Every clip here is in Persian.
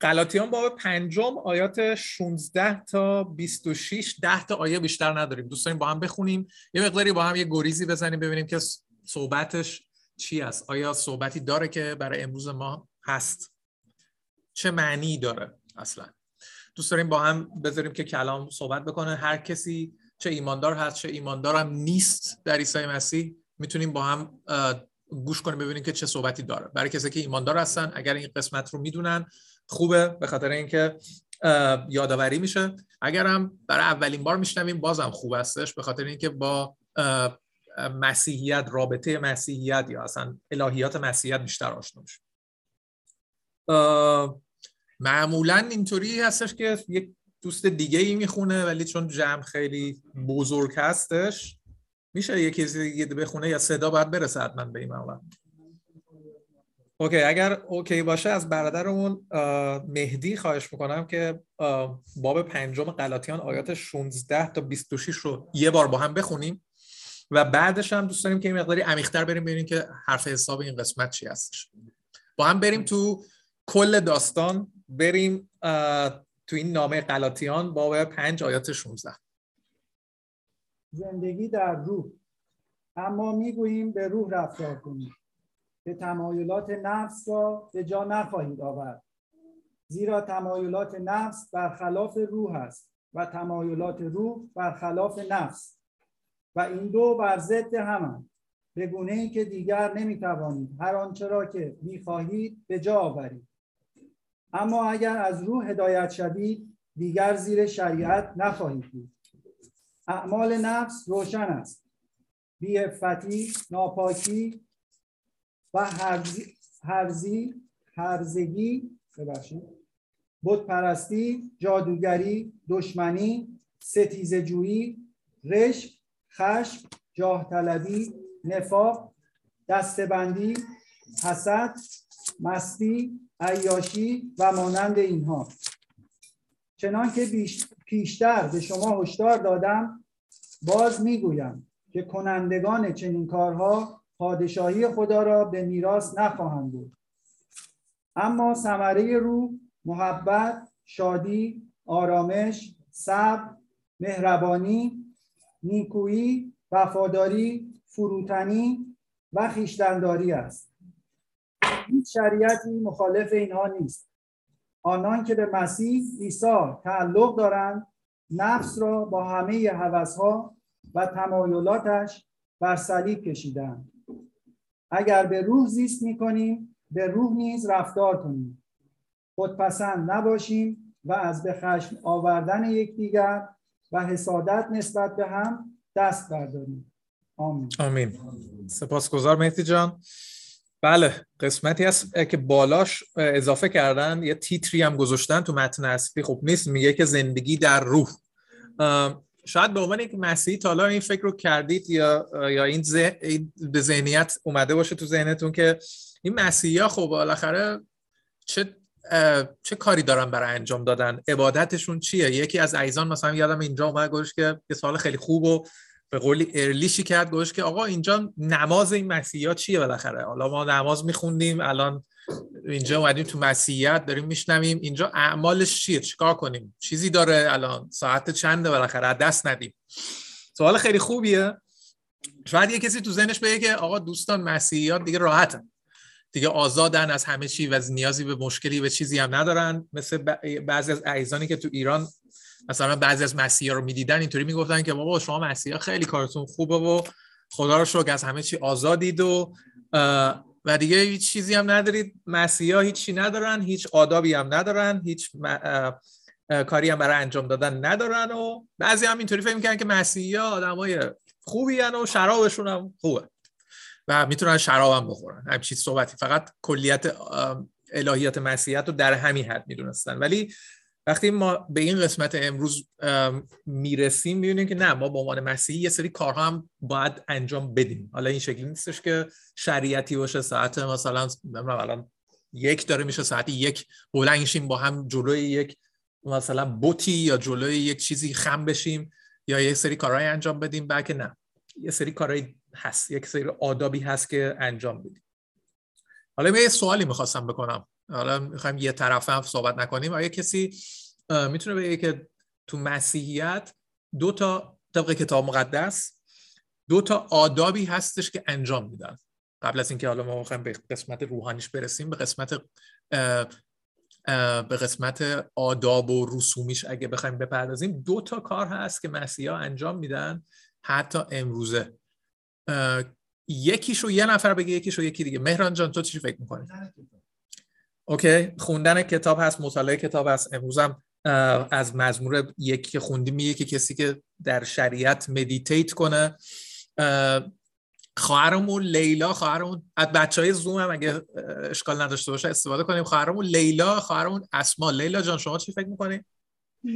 قلاتیان باب پنجم آیات 16 تا 26 ده تا آیه بیشتر نداریم. دوست با هم بخونیم. یه مقداری با هم یه گریزی بزنیم ببینیم که صحبتش چی است. آیا صحبتی داره که برای امروز ما هست؟ چه معنی داره اصلا؟ دوست با هم بذاریم که کلام صحبت بکنه. هر کسی چه ایماندار هست چه ایماندار هم نیست در عیسی مسیح می‌تونیم با هم گوش کنیم ببینیم که چه صحبتی داره. برای کسی که ایماندار هستن اگر این قسمت رو می‌دونن خوبه. به خاطر اینکه یادآوری میشه. اگر هم برای اولین بار میشنویم بازم خوب هستش. به خاطر اینکه با مسیحیت رابطه مسیحیت یا اصلا الهیات مسیحیت بیشتر آشنا میشه معمولا اینطوری هستش که یک دوست دیگه ای می‌خونه ولی چون جمع خیلی بزرگ هستش میشه یکی دیگه بخونه یا صدا باید برسه حتما به این معمولا اوکی اگر اوکی باشه از برادرمون مهدی خواهش می‌کنم که باب پنجم قلاتیان آیات 16 تا 26 رو یه بار با هم بخونیم و بعدش هم دوست داریم که این مقداری عمیق‌تر بریم ببینیم که حرف حساب این قسمت چی هستش. با هم بریم تو کل داستان بریم تو این نامه قلاتیان باب پنج آیات 16 زندگی در روح. اما می‌گوییم به روح رفتار کنید که تمایلات نفس را به جا نخواهید آورد. زیرا تمایلات نفس برخلاف روح است و تمایلات روح برخلاف نفس. و این دو بر ضد همند. به گونه ای که دیگر نمی‌توانید. هر آنچه را که می‌خواهید به جا آورید. اما اگر از روح هدایت شوید دیگر زیر شریعت نخواهید بود. اعمال نفس روشن است. بیعفتی ناپاکی و هرزی هرزگی ببخشید بود پرستی جادوگری دشمنی ستیز جویی رشق خشم جاه طلبی نفاق دستبندی حسد مستی عیاشی و مانند اینها. چنان که پیشتر به شما هشدار دادم باز می‌گویم که کنندگان چنین کارها پادشاهی خدا را به میراث نخواهند بود اما ثمره روح محبت شادی آرامش صبر مهربانی نیکویی وفاداری فروتنی و خیشتنداری است. هیچ شریعتی مخالف اینها نیست. آنان که به مسیح عیسی تعلق دارند نفس را با همه هوسها و تمایلاتش بر صلیب کشیدند. اگر به روح زیست می‌کنیم به روح نیز رفتار کنیم. خودپسند نباشیم و از به خشم آوردن یکدیگر و حسادت نسبت به هم دست برداریم. آمین. آمین. سپاسگزار مهدی جان. بله قسمتی هست که بالاش اضافه کردن یه تیتری هم گذاشتن تو متن اصلی. خب نیست میگه که زندگی در روح. شاید به عنوان یک مسیحی تا این فکر رو کردید یا یا این به ذهنیت اومده باشه تو ذهنتون که این مسیحی ها خب بالاخره چه چه کاری دارن برای انجام دادن؟ عبادتشون چیه؟ یکی از عیزان مثلا یادم اینجا اومد گوش که یه سوال خیلی خوب و به قولی ارلیشی کرد گوش که آقا اینجا نماز این مسیحا چیه بالاخره؟ حالا ما نماز میخوندیم الان اینجا اومدیم تو مسیحیت داریم میشنویم. اینجا اعمالش چیه؟ چیکار کنیم؟ چیزی داره الان؟ ساعت چنده بالاخره؟ دست ندیم. سوال خیلی خوبیه. شاید یه کسی تو ذهنش بگه که آقا دوستان مسیحیات دیگه راحتن. دیگه آزادن از همه چی و از نیازی به مشکلی به چیزی هم ندارن. مثل بعضی از اعیزانی که تو ایران مثلا بعضی از مسیحا رو می‌دیدن اینطوری می‌گفتن که بابا شما مسیحا خیلی کارتون خوبه و خدا رو شکر از همه چی آزادید و و دیگه هیچ چیزی هم ندارید. مسیحا هیچی ندارن هیچ آدابی هم ندارن هیچ کاری هم برای انجام دادن ندارن و بعضی هم اینطوری فکر می‌کنن که مسیحا آدمای خوبی و شرابشون هم خوبه و می‌تونن شراب هم بخورن. همچین صحبتی. فقط کلیت الهیات مسیحیت رو در همین حد می‌دونستن. ولی وقتی ما به این قسمت امروز می‌رسیم می‌بینیم که نه ما به عنوان مسیحی یه سری کارها هم باید انجام بدیم. حالا این شکلی نیستش که شریعتی باشه ساعت مثلا الان یک داره میشه ساعتی یک بلنگ با هم جلوی یک مثلا بوتی یا جلوی یک چیزی خم بشیم یا یه سری کارهای انجام بدیم بلکه نه. یه سری کارهای هست یک سری آدابی هست که انجام بدیم. حالا من یه سوالی می‌خواستم بکنم. حالا می‌خوایم یه طرف هم صحبت نکنیم. آیا کسی می‌تونه بگه که تو مسیحیت دو تا طبق کتاب مقدس دو تا آدابی هستش که انجام میدن. قبل از اینکه حالا ما بخوایم به قسمت روحانیش برسیم به قسمت به قسمت آداب و رسومیش اگه بخوایم بپردازیم دو تا کار هست که مسیحا انجام میدن حتی امروزه. یکیشو یه نفر بگه یکیشو یکی دیگه. مهران جان تو چی فکر می‌کنی؟ okay خوندن کتاب هست مطالعه کتاب هست. امروزم از مزمور یکی که خوندی میگه که کسی که در شریعت meditate کنه. خواهرمون لیلا خواهرمون از بچه های زوم هم اگه اشکال نداشته باشه استفاده کنیم. خواهرمون لیلا خواهرمون اسما. لیلا جان شما چی فکر می‌کنید؟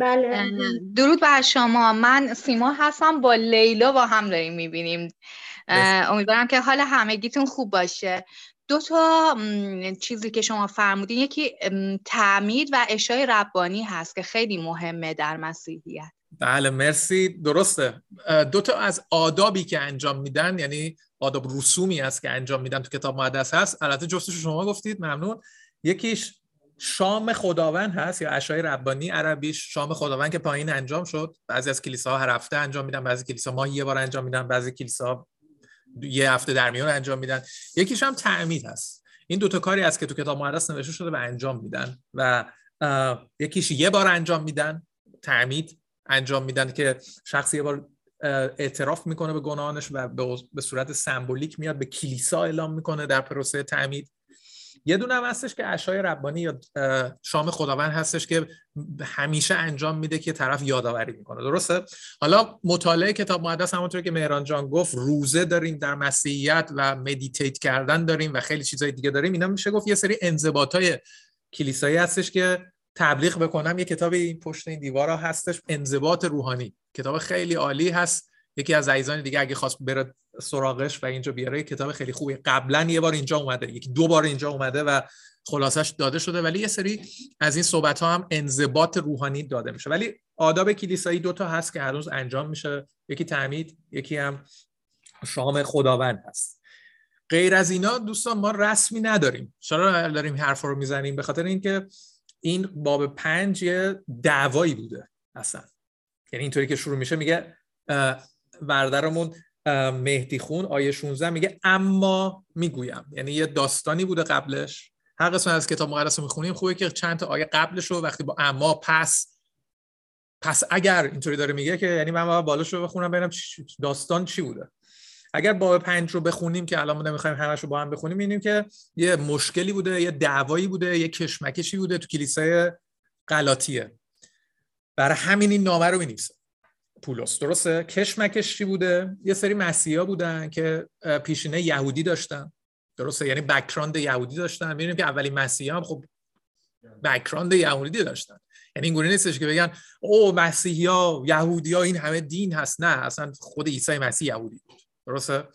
بله. درود بر شما. من سیما هستم با لیلا با هم داریم می‌بینیم. امیدوارم که حال همگیتون خوب باشه. دو تا چیزی که شما فرمودین یکی تعمید و اشای ربانی هست که خیلی مهمه در مسیحیت. بله مرسی. درسته. دو تا از آدابی که انجام میدن یعنی آداب رسومی است که انجام میدن تو کتاب مقدس هست. البته جفتش شما گفتید ممنون. یکیش شام خداوند هست یا اشای ربانی عربیش شام خداوند که پایین انجام شد. بعضی از کلیساها هر هفته انجام میدن بعضی کلیسا ما یه بار انجام میدن بعضی کلیسا یه هفته در میان انجام میدن. یکیش هم تعمید هست. این دوتا کاری است که تو کتاب مقدس نوشته شده و انجام میدن و یکیش یه بار انجام میدن تعمید انجام میدن که شخصی یه بار اعتراف می‌کنه به گناهانش و به صورت سمبولیک میاد به کلیسا اعلام می‌کنه در پروسه تعمید. یه دونه هم هستش که اشای ربانی یا شام خداوند هستش که همیشه انجام میده که طرف یادآوری می‌کنه. درسته؟ حالا مطالعه کتاب مقدس همونطور که مهران جان گفت روزه داریم در مسیحیت و مدیتیت کردن داریم و خیلی چیزای دیگه داریم. اینا میشه گفت یه سری انضباط های کلیسایی هستش که تبلیغ بکنم. یه کتاب این پشت این دیوارا هستش انضباط روحانی. کتاب خیلی عالی هست. یکی از عزیزان دیگه اگه خواست بره سراغش و اینجا بیاره کتاب خیلی خوبی. قبلا یه بار اینجا اومده یکی دو بار اینجا اومده و خلاصش داده شده ولی یه سری از این صحبت ها هم انضباط روحانی داده میشه. ولی آداب کلیسایی دوتا هست که هر روز انجام میشه. یکی تعمید یکی هم شام خداوند هست. غیر از اینا دوستان ما رسمی نداریم. چرا داریم حرف رو می‌زنیم؟ به خاطر اینکه این باب پنج یه دعوایی بوده اصلا. یعنی اینطوری که شروع میشه میگه بردرمون مهدی خون آیه 16 میگه اما می‌گویم. یعنی یه داستانی بوده قبلش. هر قسمت از کتاب مقدس رو می‌خونیم خوبه که چند تا آیه قبلش رو وقتی با اما پس پس اگر اینطوری داره میگه که یعنی من باید بالاش رو بخونم ببینم داستان چی بوده. اگر باب پنج رو بخونیم که الان نمی‌خوایم همش رو با هم بخونیم می‌بینیم که یه مشکلی بوده یه دعوایی بوده یه کشمکشی بوده تو کلیسای غلاطیه. برای همین این نامه رو می‌نویسه. پولس. درسته؟ کشمکش چی بوده. یه سری مسیحا بودن که پیشینه یهودی داشتن. درسته؟ یعنی بکراند یهودی داشتن. می‌بینیم که اولین مسیحا هم خب بکراند یهودی داشتن. یعنی اینگونه نیستش که بگن او مسیحی ها یهودی ها این همه دین هست. نه اصلا خود عیسی مسیح یهودی بود. درسته؟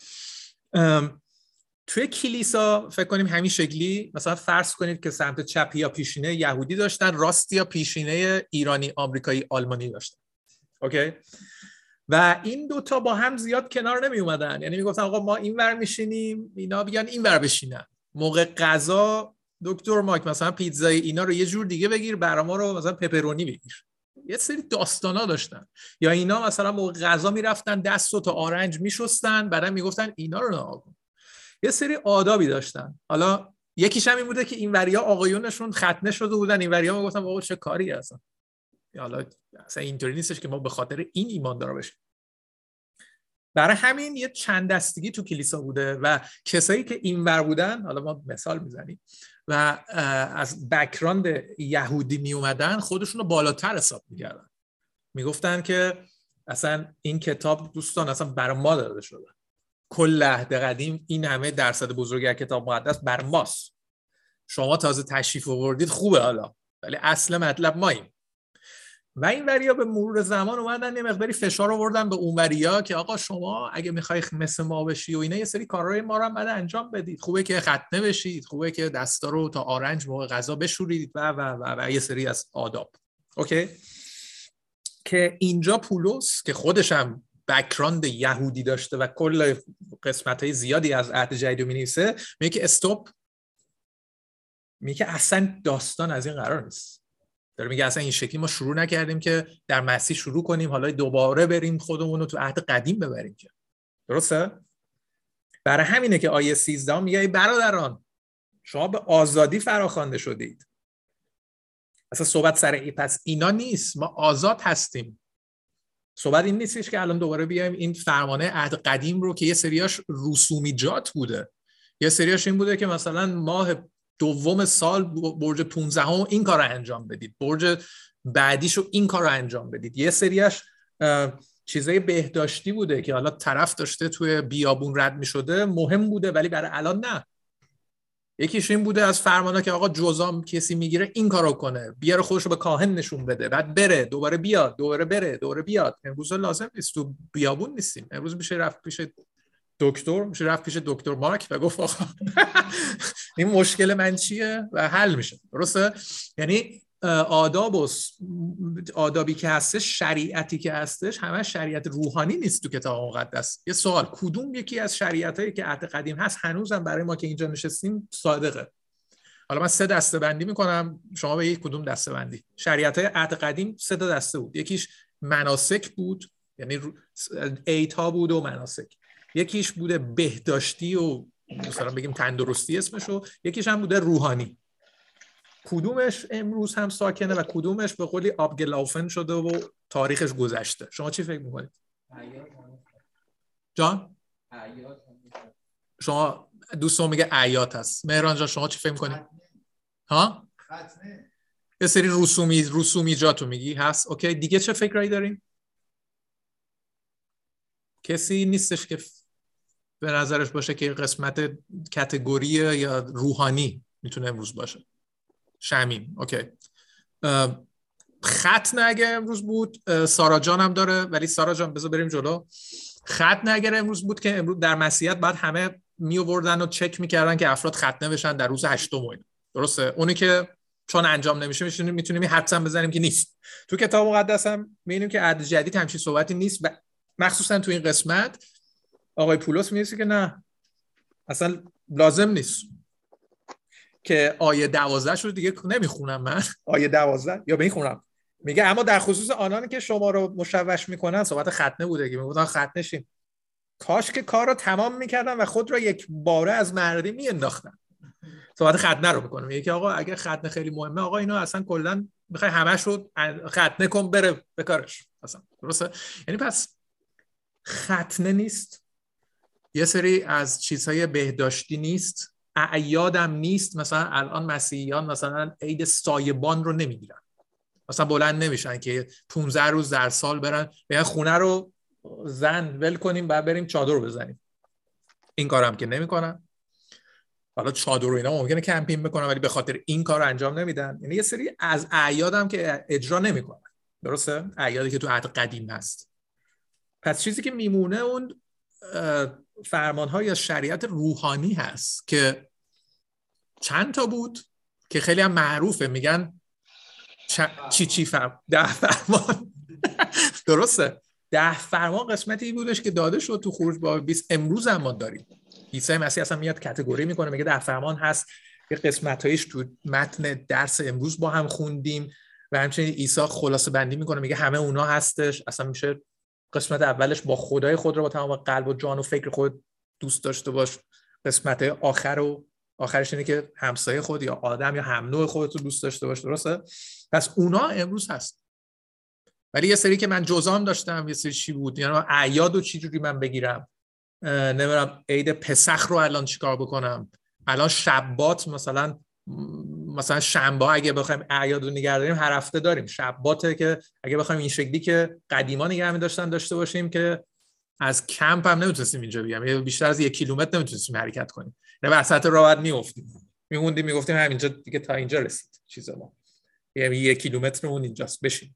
توی کلیسا فکر کنیم همین شکلی مثلا فرض کنید که سمت چپی یا پیشینه یهودی داشتن راستی یا پیشینه ایرانی آمریکایی آلمانی داشتن. اوکی؟ و این دوتا با هم زیاد کنار نمی اومدن یعنی می‌گفتن آقا ما این ور میشینیم اینا بیان این ور بشینن. موقع غذا دکتر مایک مثلا پیتزای اینا رو یه جور دیگه بگیر برا رو مثلا پپرونی بگیر. یه سری داستانا داشتن. یا اینا مثلا موقع غذا می‌رفتن دست و تا آرنج میشستن بعدا می‌گفتن اینا رو نها یه سری آدابی داشتن. حالا یکیش هم این بوده که این وریا آقایونشون ختنه شده بودن. این وریا می‌گفتن آقا چه کاری هستن؟ حالا اصلا اینطوری نیستش که ما به خاطر این ایمان داره باشیم برای همین یه چند دستگی تو کلیسا بوده و کسایی که اینور بودن حالا ما مثال می‌زنیم و از بکراند یهودی می اومدن خودشون رو بالاتر حساب می‌کردن. می‌گفتن که اصلا این کتاب دوستان اصلا بر ما داده شده. کل عهد قدیم این همه درصد بزرگی کتاب مقدس بر ماست. شما تازه تشریف آوردید خوبه حالا ولی اصل مطلب ماییم. و این وریا به مرور زمان اومدن یه مقداری فشار آوردن به اون وریا که آقا شما اگه می‌خوای مثل ما بشی و اینا یه سری کارهای ما رو هم بعد انجام بدید. خوبه که ختنه بشید خوبه که دستا رو تا آرنج موقع غذا بشورید و و و, و یه سری از آداب. اوکی؟ که اینجا پولس که خودش هم بکراند یهودی داشته و کل قسمت های زیادی از عهد جدید می میگه که استوب میگه اصلا داستان از این قرار نیست. داره میگه اصلا این شکلی ما شروع نکردیم که در مسیح شروع کنیم حالا دوباره بریم خودمون رو تو عهد قدیم ببریم که. درسته؟ برای همینه که آیه 13 میگه برادران شما به آزادی فراخوانده شدید. اصلا صحبت سر ای پس اینا نیست. ما آزاد هستیم. صحبت این نیستش که الان دوباره بیایم این فرمانه عهد قدیم رو که یه سریاش رسومیجات بوده. یه سریاش این بوده که مثلا ماه دوم سال برج 15 هم این کار رو انجام بدید. برج بعدیشو این کار رو انجام بدید. یه سریاش چیزای بهداشتی بوده که حالا طرف داشته توی بیابون رد می شده مهم بوده ولی برای الان نه. یکیش این بوده از فرمانا که آقا جزام کسی می‌گیره این کارو کنه. بیاره خودش رو به کاهن نشون بده. بعد بره دوباره بیاد دوباره بره دوباره بیاد. امروز لازم نیست. تو بیابون نیستیم. امروز میشه رفت پیش دکتر میشه رفت پیش دکتر مارک و گفت آقا این مشکل من چیه؟ و حل میشه. درسته؟ یعنی آداب و آدابی که هستش شریعتی که هستش همه شریعت روحانی نیست تو کتاب مقدس. یه سوال کدوم یکی از شریعت هایی که عهد قدیم هست؟ هنوزم برای ما که اینجا نشستیم صادقه. حالا من سه دسته بندی می‌کنم. شما به یک کدوم دسته بندی شریعت های عهد قدیم سه دسته بود. یکیش مناسک بود یعنی ایتا بود و مناسک. یکیش بوده بهداشتی و مثلا بگیم تندرستی اسمشو یکیش هم بوده روحانی کدومش امروز هم ساکنه و کدومش به قولی آبگلافن شده و تاریخش گذشته شما چی فکر می‌کنید؟ جان؟ شما دوستان میگه عیات هست مهران جان شما چی فکر می‌کنید؟ ها؟ یه سری رسومی رسومی جاتو میگی هست okay دیگه چه فکرایی داریم؟ کسی نیستش که به نظرش باشه که قسمت category یا روحانی می‌تونه امروز باشه. شمیم okay. ختنه اگه امروز بود. سارا جان هم داره ولی سارا جان بذار بریم جلو. ختنه اگر امروز بود که امروز در مسیحیت بعد همه می آوردن و چک می‌کردن که افراد ختنه بشن در روز هشتم درسته؟ اونی که چون انجام نمیشه می‌تونیم می‌تونیم حدسم بزنیم که نیست. تو کتاب مقدس هم می‌بینیم که عهد جدید همچین صحبتی نیست. و مخصوصا تو این قسمت. آقای پولس میگه که نه. اصلا لازم نیست. که آیه دوازده رو دیگه نمی‌خونم من. آیه دوازده؟ یا می‌خونم. میگه اما در خصوص آنانی که شما رو مشوش می‌کنن صحبت ختنه بوده که می‌گفتن ختنه شیم کاش که کار رو تمام می‌کردن و خود را یک باره از مردی میانداختن. صحبت ختنه رو می‌کنه میگه که آقا اگه ختنه خیلی مهمه آقا اینو اصلا کلا می‌خوای همش رو ختنه کن بره به کارش. اصلا درسته؟ یعنی پس ختنه نیست. یه سری از چیزهای بهداشتی نیست اعیادم نیست مثلا الان مسیحیان مثلا عید سایبان رو نمی‌گیرن. مثلا بلند نمیشن که 15 روز در سال برن بگن خونه رو زن ول کنیم بعد بریم چادر بزنیم. این کارم که نمی‌کنن. حالا چادر رو اینا ممکنه کمپین بکنن ولی به خاطر این کار انجام نمیدن. یعنی یه سری از اعیادم که اجرا نمی‌کنن. درسته؟ اعیادی که تو عهد قدیم هست. پس چیزی که میمونه اون فرمان های شریعت روحانی هست که چند تا بود که خیلی هم معروفه. میگن چی چی فرم ده فرمان. درسته. ده فرمان قسمتی بودش که داده شد تو خروج با 20 امروز هم ما داریم. عیسی مسیح اصلا میاد کتگوری می‌کنه میگه ده فرمان هست. یه قسمت هایش تو متن درس امروز با هم خوندیم و همچنین عیسی خلاصه بندی می‌کنه میگه همه اونا هستش. اصلا میشه قسمت اولش با خدای خود رو با تمام قلب و جان و فکر خود دوست داشته باش. قسمت آخر و آخرش اینه که همسایه خود یا آدم یا هم نوع خودت رو دوست داشته باش درسته؟ پس اونا امروز هست. ولی یه سری که من جزام داشتم یه سری چی بود؟ یعنی اعیاد و چی جوری من بگیرم؟ نمی‌دونم عید پسخ رو الان چیکار بکنم؟ الان شبات مثلا مثلا شنبه اگه بخوایم اعیاد رو نگه داریم هر هفته داریم. شباته که اگه بخوایم این شکلی که قدیما نگه داشتن داشته باشیم که از کمپ هم نمی‌تونستیم اینجا بیام. بیشتر از یک کیلومتر نمی‌تونستیم حرکت کنیم. نه یعنی وسط بعد میافتیم. میموندیم می‌گفتیم همینجا دیگه تا اینجا رسید چیز ما یعنی یک کیلومتر اون اینجاست. بشین.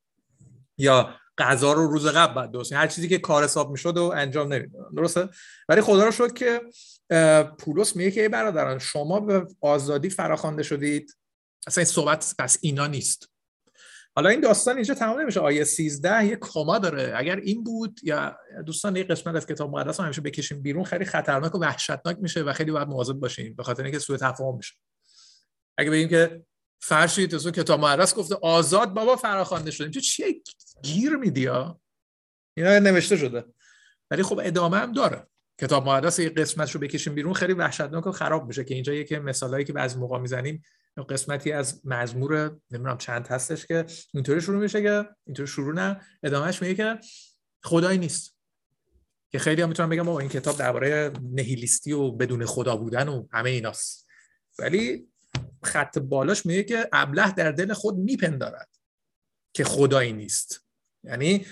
یا غذا رو روز قبل بعد درست هر چیزی که کار حساب می‌شد و انجام نمی‌دادن درسته؟ ولی خدا رو شد که پولس میگه که ای برادران شما به آزادی فراخوانده شدید. اصلا این صحبت پس اینا نیست. حالا این داستان اینجا تمام نمیشه. آیه 13 یه کما داره. اگر این بود یا دوستان یه قسمت از کتاب مقدس رو همیشه بکشیم بیرون خیلی خطرناک و وحشتناک میشه و خیلی باید مواظب باشیم به خاطر اینکه سوء تفاهم میشه. اگه بگیم که فرشی تو کتاب مقدس گفته آزاد بابا فراخوانده شدیم. تو چیه؟ گیر میدی اینا نوشته شده. ولی خب ادامه هم داره. کتاب مقدس یه قسمتش رو بکشیم بیرون. خیلی وحشتناک و خراب میشه که اینجا یکی مثالایی که بعضی موقع می‌زنیم قسمتی از مزمور نمی‌دونم چند هستش که اینطوری شروع میشه که اینطوری شروع نه ادامهش میگه که خدایی نیست. که خیلی هم می‌تونم بگم این کتاب درباره نهیلیستی و بدون خدا بودن و همه ایناست. ولی خط بالاش میگه که ابله در دل خود میپندارد که خدایی نیست. یعنی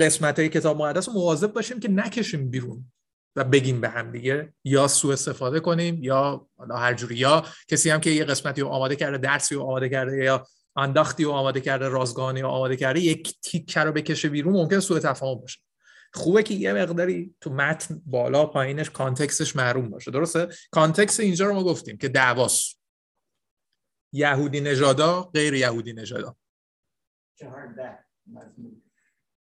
قسمت های کتاب مقدس رو مواظب باشیم که نکشیم بیرون و بگیم به هم دیگه یا سوء استفاده کنیم یا هر جوری یا کسی هم که یه قسمتی رو آماده کرده درسی رو آماده کرده یا Andacht ی رو آماده کرده رازگانی رو آماده کرده یک تیکه رو بکشه بیرون ممکن سوء تفاهم باشه. خوبه که یه مقداری تو متن بالا پایینش context ش معلوم باشه. درسته؟ context اینجا رو ما گفتیم که دعواست. یهودی نژادا غیر یهودی نژادا.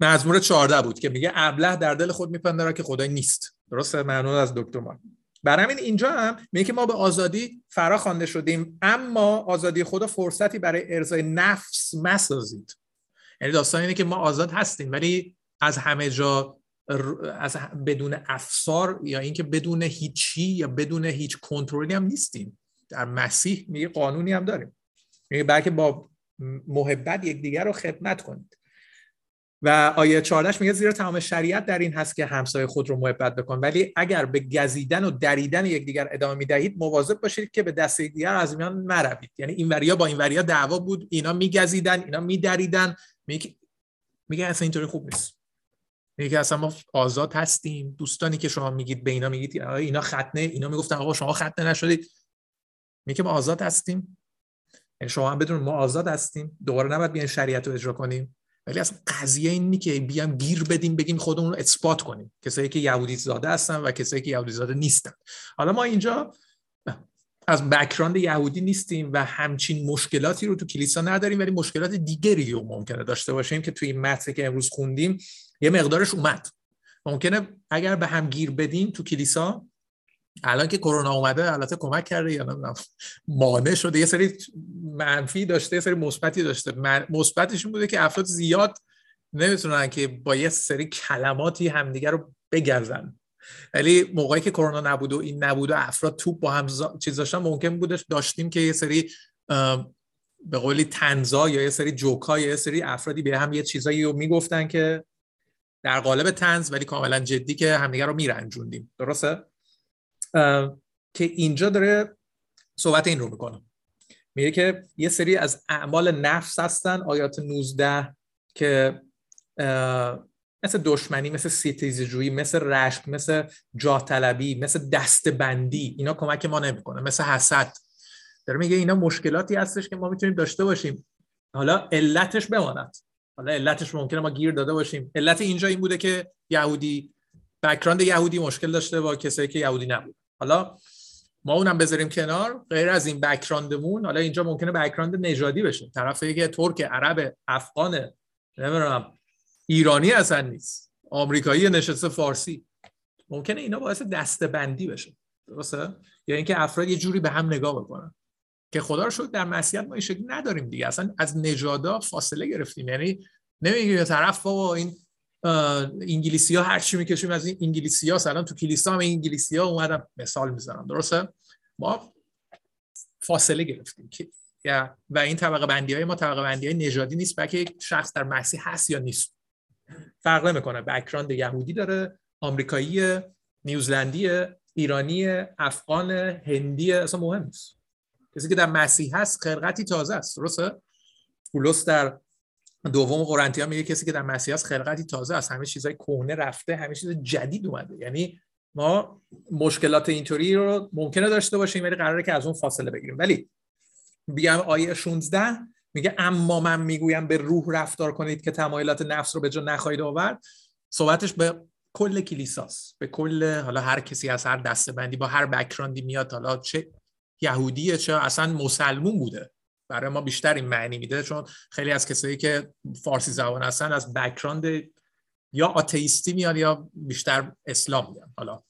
مزمور 14 بود که میگه ابله در دل خود میپنداره که خدای نیست. درسته؟ معنون از دکتر ما برای همین اینجا هم میگه که ما به آزادی فرا خوانده شدیم اما آزادی خدا فرصتی برای ارزای نفس مسازید یعنی داستان اینه که ما آزاد هستیم ولی از همه جا از بدون افسار یا اینکه بدون هیچی یا بدون هیچ کنترلی هم نیستیم. در مسیح میگه قانونی هم داریم. میگه بلکه با محبت یکدیگر رو خدمت کنید. و آیه 14 میگه زیرا تمام شریعت در این هست که همسایه خود رو محبت بکن. ولی اگر به گزیدن و دریدن یکدیگر ادامه می‌دهید مواظب باشید که به دست یکدیگر از میان مروید یعنی این وریا با این وریا دعوا بود. اینا میگزیدن اینا میدریدن. میگه میگه اصلا اینطوری خوب نیست. میگه اصلا ما آزاد هستیم. دوستانی که شما میگید به اینا میگید اینا ختنه. اینا می‌گفتن آقا شما ختنه نشدید. میگه ما آزاد هستیم. یعنی شما هم بدون ما آزاد هستیم. دوباره نباید بیاین شریعت رو اجرا کنیم. ولی اصلا قضیه اینی که بیام گیر بدیم بگیم خودمون رو اثبات کنیم. کسایی که یهودی زاده هستن و کسایی که یهودی زاده نیستن. حالا ما اینجا از بکراند یهودی نیستیم و همچین مشکلاتی رو تو کلیسا نداریم ولی مشکلات دیگری رو ممکنه داشته باشیم که توی این متن که امروز خوندیم یه مقدارش اومد. ممکنه اگر به هم گیر بدیم تو کلیسا الان که کرونا اومده البته کمک کرده یا نمی‌دونم مانع شده. یه سری منفی داشته یه سری مثبتی داشته. مثبتش بوده که افراد زیاد نمی‌تونن که با یه سری کلماتی همدیگه رو بگردن ولی موقعی که کرونا نبود و این نبود و افراد توپ با هم چیز داشتن ممکن بودش داشتیم که یه سری به قولی تنزا یا یه سری جوکا یا یه سری افرادی به هم یه چیزایی رو می‌گفتن که در قالب تنز ولی کاملا جدی که همدیگه رو میرنجوندیم. درسته؟ که اینجا داره صحبت این رو می‌کنه. میگه که یه سری از اعمال نفس هستن آیات 19 که مثل دشمنی مثل سیتیزجویی مثل رشک مثل جاه طلبی مثل دستبندی اینا کمک ما نمی‌کنه مثل حسد. داره میگه اینا مشکلاتی هستش که ما می‌تونیم داشته باشیم. حالا علتش بماند. حالا علتش ممکنه ما گیر داده باشیم. علت اینجا این بوده که یهودی بکراند یهودی مشکل داشته با کسایی که یهودی نبود. حالا ما اونم بذاریم کنار غیر از این بکراندمون حالا اینجا ممکنه بکراند نژادی بشه. طرف که ترک عرب افغان نمی‌دونم ایرانی اصلا نیست. آمریکایی نشسته فارسی. ممکنه اینا باعث دستبندی بشه. درسته؟ یا اینکه افراد یه جوری به هم نگاه بکنن. که خدا رو شد در مسیحیت ما این شکلی نداریم دیگه. اصلا از نژادا فاصله گرفتیم. یعنی نمیگه طرف بابا این انگلیسی ها هر چی می‌کشیم از این انگلیسی ها سلام تو کلیسا هم انگلیسی ها اومدم مثال می‌زنم درسته؟ ما فاصله گرفتیم که و این طبقه بندی های ما طبقه بندی های نژادی نیست بلکه یک شخص در مسیح هست یا نیست. فرق نمی‌کنه. بکراند یهودی داره آمریکایی نیوزلندی ایرانی افغان هندی اصلا مهم نیست. کسی که در مسیح هست خلقتی تازه است درسته؟ پولس در دوم قرنتیان میگه کسی که در مسیح است خلقتی تازه است. همه چیزای کهنه رفته همه چیز جدید اومده. یعنی ما مشکلات اینطوری رو ممکنه داشته باشیم ولی قراره که از اون فاصله بگیریم. ولی بیام آیه 16 میگه اما من می‌گویم به روح رفتار کنید که تمایلات نفس رو به جا نخواهید آورد. صحبتش به کل کلیساس به کل حالا هر کسی از هر دسته بندی با هر بکراندی میاد حالا چه یهودیه چه اصلا مسلمون بوده. برای ما بیشتر این معنی میده چون خیلی از کسایی که فارسی زبان هستن از بکراند یا آتئیستی میاد یا بیشتر اسلام میاد حالا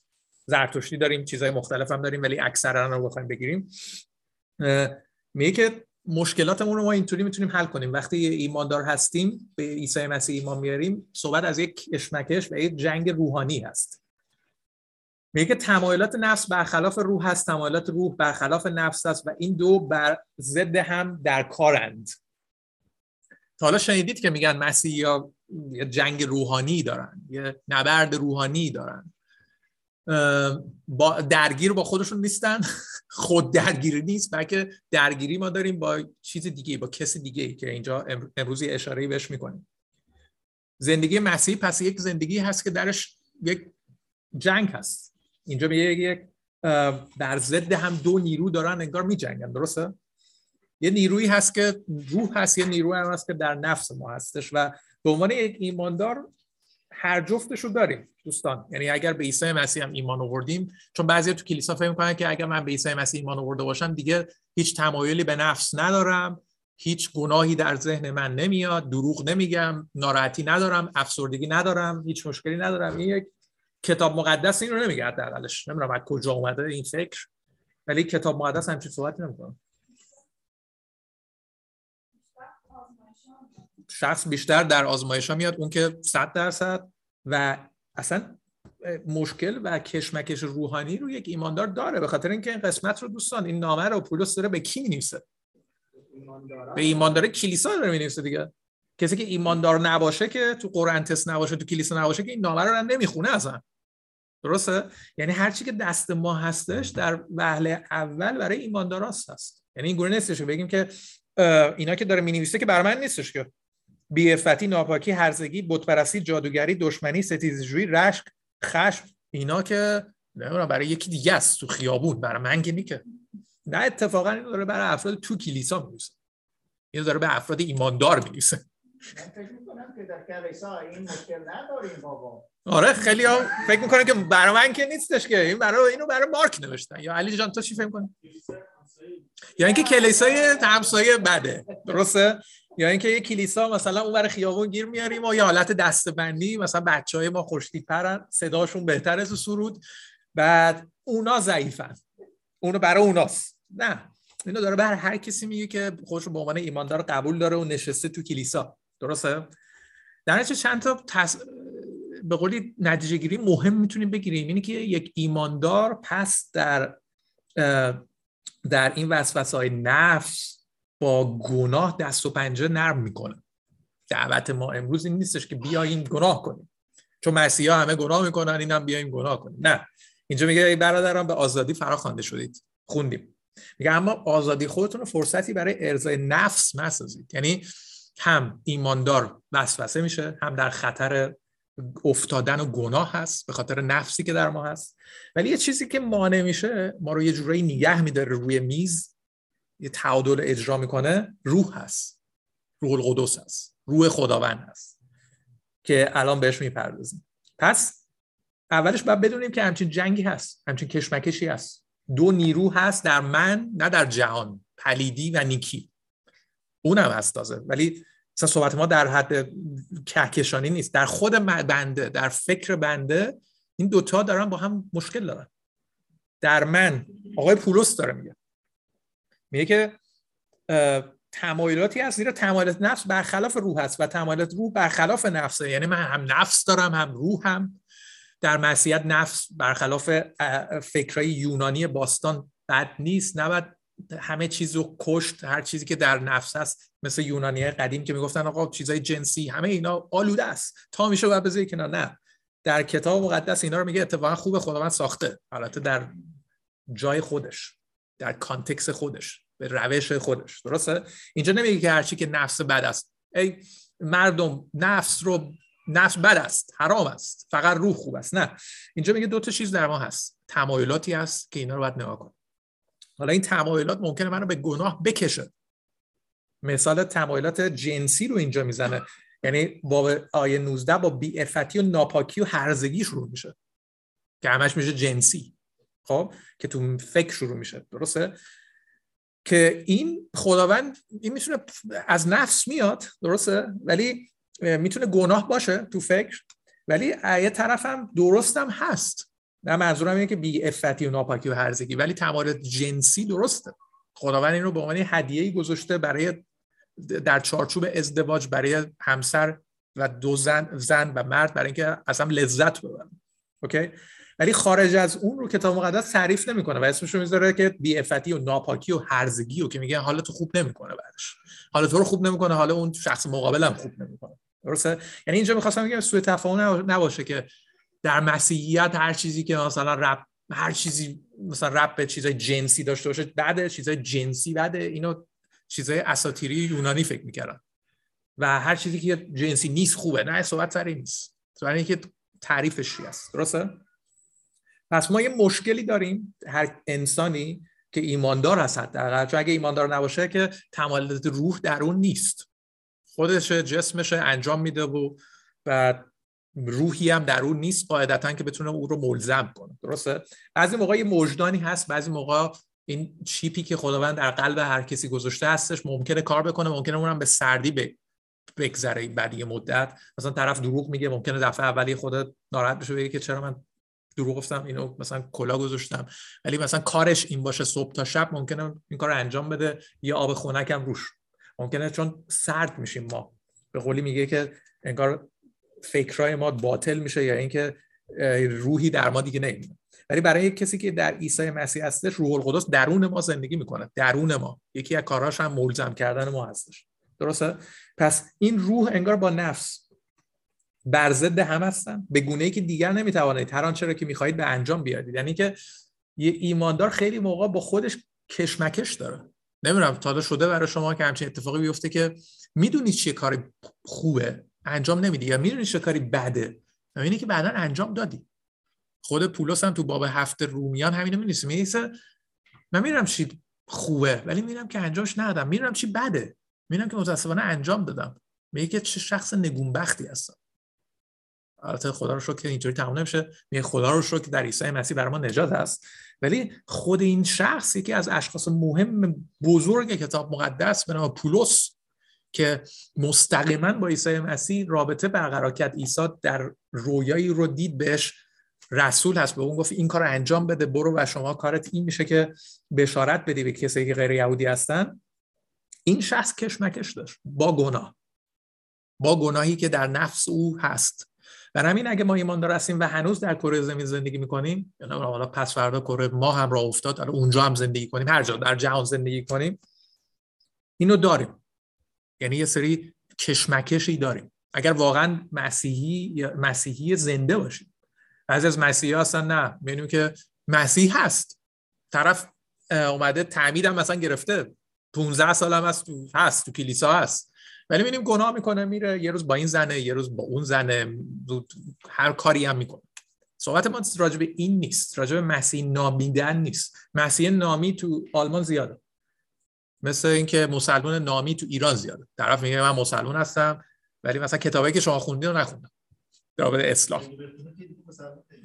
زرتشتی داریم چیزهای مختلف هم داریم ولی اکثرا رو بخوایم بگیریم. میگه که مشکلاتمون رو ما اینطوری می‌تونیم حل کنیم. وقتی ایماندار هستیم به عیسی مسیح ایمان میاریم صحبت از یک کشمکش و یک جنگ روحانی هست. میگه تمایلات نفس برخلاف روح هست تمایلات روح برخلاف نفس است و این دو بر ضد هم در کارند. تا حالا شنیدید که میگن مسیح یا جنگ روحانی دارن یه نبرد روحانی دارن. با درگیر با خودشون نیستن. خود درگیری نیست بلکه درگیری ما داریم با چیز دیگه با کسی دیگه که اینجا امروزی اشاره بهش می‌کنیم. زندگی مسیحی پس یک زندگی هست که درش یک جنگ هست. اینجا میگه یک در ضد هم دو نیرو دارن انگار میجنگن درسته؟ یه نیرویی هست که روح هست یه نیروی هم هست که در نفس ما هستش و به عنوان یک ایماندار هر جفتش رو داریم دوستان. یعنی اگر به عیسی مسیح هم ایمان آوردیم چون بعضی تو کلیسا فکر می‌کنن که اگر من به عیسی مسیح ایمان آورده باشم دیگه هیچ تمایلی به نفس ندارم هیچ گناهی در ذهن من نمیاد دروغ نمیگم ناراحتی ندارم افسردگی ندارم هیچ مشکلی ندارم. این یک کتاب مقدس این رو نمیگه حداقلش. نمی‌دونم از کجا اومده این فکر ولی کتاب مقدس همچین صحبتی نمی‌کنه. شخص بیشتر در آزمایش ها میاد اون که صد درصد و اصلا مشکل و کشمکش روحانی رو یک ایماندار داره به خاطر اینکه این قسمت رو دوستان این نامه رو پولس داره به کی می‌نویسه؟ به ایماندار کلیسا داره می‌نویسه دیگه. کسی که ایماندار نباشه که تو قرآن تست نباشه تو کلیسا نباشه که این نامه رو نمی‌خونه اصلا درسته؟ یعنی هر چی که دست ما هستش در وهله اول برای ایمانداراست هست یعنی این گونه نیستش بگیم که اینا که داره می‌نویسه که برای من نیستش که. بیعفتی ناپاکی هرزگی بتپرستی جادوگری دشمنی ستیزجویی رشک خشم اینا که نمی‌دونم برای یکی دیگه است تو خیابون برای من که نه اتفاقا این داره برای افراد تو کلیسا می‌نویسه. این داره به افراد ایماندار می‌نویسه آره خیلی ها فکر می‌کنه که برای من که نیستش که این برای اینو برای مارک نوشتن. یا علی جان تو چی فکر کنی یا اینکه کلیسای همسایه بده درسته؟ یا اینکه یه کلیسا مثلا اون برای خیابون گیر میاریم و یه حالت دستبندی مثلا بچه های ما خوشتی پرن صداشون بهتر از سرود. بعد اونا ضعیفن. اونو برای اوناست. نه. اینو داره بر هر کسی میگه که خودش به عنوان ایماندار قبول داره و نشسته تو کلیسا. درسته؟ در چند تا به قولی نتیجه گیری مهم می‌تونیم بگیریم. اینه که یک ایماندار پس در در این وسوسه های نفس با گناه دست و پنجه نرم می‌کنه. دعوت ما امروز این نیستش که بیاییم گناه کنیم. چون مسیحا همه گناه می‌کنن این هم بیاییم گناه کنیم. نه. اینجا میگه ای برادران به آزادی فراخوانده شدید. خوندیم. میگه اما آزادی خودتون رو فرصتی برای ارزای نفس مسازید یعنی هم ایماندار وسوسه میشه هم در خطر افتادن و گناه هست به خاطر نفسی که در ما هست. ولی یه چیزی که مانع میشه ما رو یه جورایی نگه میداره روی میز یه تعادل اجرا می‌کنه روح هست. روح القدس هست. روح خداوند هست. که الان بهش می‌پردازیم. پس اولش باید بدونیم که همچین جنگی هست همچین کشمکشی هست. دو نیرو هست در من نه در جهان. پلیدی و نیکی. اونم هست تازه. ولی مثلا صحبت ما در حد کهکشانی نیست. در خود بنده در فکر بنده این دوتا دارن با هم مشکل دارن. در من آقای پولس داره میگه. میگه که تمایلاتی هست زیرا تمایلات نفس برخلاف روح هست و تمایلات روح برخلاف نفسه. یعنی من هم نفس دارم هم روح هم. در مسیحیت نفس برخلاف فکرهای یونانی باستان بد نیست. نباید همه چیز رو کشت هر چیزی که در نفس هست مثل یونانی قدیم که می‌گفتن آقا چیزای جنسی همه اینا آلوده است. تا میشه باید بذاری کنار. نه. در کتاب مقدس اینا رو میگه اتفاقا خوب خداوند ساخته. البته در جای خودش در کانتکس خودش به روش خودش. درسته؟ اینجا نمیگه که هرچی که نفس بد است. ای مردم نفس رو نفس بد است حرام است فقط روح خوب است. نه. اینجا میگه دو تا چیز در ما هست. تمایلاتی هست که اینا رو باید نگاه کن حالا این تمایلات ممکنه منو به گناه بکشه. مثال تمایلات جنسی رو اینجا می‌زنه. یعنی با آیه 19 با بیعفتی و ناپاکی و هرزگی شروع میشه. که همش میشه جنسی خب؟ که تو فکر شروع میشه. درسته؟ که این خداوند این می‌تونه از نفس میاد. درسته؟ ولی می‌تونه گناه باشه تو فکر. ولی یه طرف هم درست هم هست. نه منظورم اینه که بی افتی و ناپاکی و هرزگی. ولی تمایلات جنسی درسته. خداوند این رو به عنوان هدیه‌ای گذاشته برای در چارچوب ازدواج برای همسر و دو زن زن و مرد برای اینکه اصلا لذت ببرن. اوکی؟ ولی خارج از اون رو کتاب مقدس تعریف نمی‌کنه و اسمش رو می‌ذاره که بی‌عفتی و ناپاکی و هرزگی و که میگه حالت خوب نمی‌کنه بعدش حالا تو رو خوب نمی‌کنه حالا اون شخص مقابلم خوب نمی‌کنه. درسته؟ یعنی اینجا می‌خواستم بگم سوء تفاهم نباشه که در مسیحیت هر چیزی که مثلا رب هر چیزی مثلا رب به چیزای جنسی داشته باشه بعد چیزای جنسی بعد اینو چیزای اساطیری یونانی فکر می‌کردن. و هر چیزی که جنسی نیست خوبه. نه صحبت سر نیست. سر اینکه تعریفش چی است؟ درسته؟ پس ما یه مشکلی داریم هر انسانی که ایماندار هست حداقل. چون اگه ایماندار نباشه که تمایلات روح در اون نیست. خودش جسمش انجام میده و بعد روحی هم در اون نیست قاعدتا که بتونه او رو ملزم کنه. درسته؟ بعضی موقع یه مجدانی هست بعضی موقع این چیپی که خداوند در قلب هر کسی گذاشته هستش ممکنه کار بکنه ممکنه اونم به سردی بگذره بعد یه مدت. مثلا طرف دروغ میگه ممکنه دفعه اولی خودت ناراحت بشه بگه که چرا من دروغ گفتم اینو مثلا کلا گذاشتم. ولی مثلا کارش این باشه صبح تا شب ممکنه این کار انجام بده یه آب خنکم روش. ممکنه چون سرد میشیم ما. به قولی میگه که انگار فکرای ما باطل میشه یا اینکه روحی در ما دیگه نمیمونه. ولی برای کسی که در عیسی مسیح هستش روح القدس درون ما زندگی می‌کنه درون ما. یکی از کاراش هم ملزم کردن ما هستش. درسته؟ پس این روح انگار با نفس بر ضد هم هستن. به گونه ای که دیگر نمی‌توانید. هر آنچه را که می‌خواهید به انجام بیارید. یعنی که یه ایماندار خیلی موقع با خودش کشمکش داره. نمی‌دونم تا شده برای شما که همچین اتفاقی بیفته که می‌دونید چیه کاری خوبه. انجام نمیدی یا می‌دونید چه کاری بده؟ اینه که بعدا انجام دادی. خود پولس هم تو باب هفته رومیان همینو می‌نویسه. می‌نویسه من می‌دونم چی خوبه ولی می‌دونم که انجامش ندادم. می‌دونم چی بده. می‌دونم که متاسفانه انجام دادم. میگه که چه شخص نگونبختی هستم. البته خدا رو شکر که اینطوری تمام نمیشه. میگه خدا رو شکر که در عیسی مسیح برای ما نجات هست. ولی خود این شخص یکی از اشخاص مهم بزرگ کتاب مقدس به نام پولس که مستقیما با عیسی مسیح رابطه برقرار کرد. عیسی در رویایی رو دید بهش رسول هست. به اون گفت این کار انجام بده برو و شما کارت این میشه که بشارت بدی به کسی که غیر یهودی هستن. این شخص کشمکش داشت. با گناه. با گناهی که در نفس او هست. و همین اگه ما ایماندار هستیم و هنوز در کره زمین زندگی می‌کنیم یعنی حالا پس فردا کره ما هم راه افتاد اونجا هم زندگی کنیم هر جا در جهان زندگی کنیم اینو داریم. یعنی یه سری کشمکشی داریم. اگر واقعا مسیحی مسیحی زنده باشیم. بعضی از مسیحی هستن نه. می‌بینیم که مسیح هست. طرف اومده تعمید هم مثلا گرفته. 15 سال هم هست تو هست تو کلیسا هست. ولی می‌بینیم گناه می‌کنه میره یه روز با این زنه یه روز با اون زنه. هر کاری هم می‌کنه. صحبت ما راجع به این نیست. راجع به مسیح نامیدن نیست. مسیح نامی تو آلمان زیاده. مثل اینکه مسلمان نامی تو ایران زیاده. طرف میگه من مسلمان هستم ولی مثلا کتابی که شما خوندین رو نخوندم. در رابطه اسلام.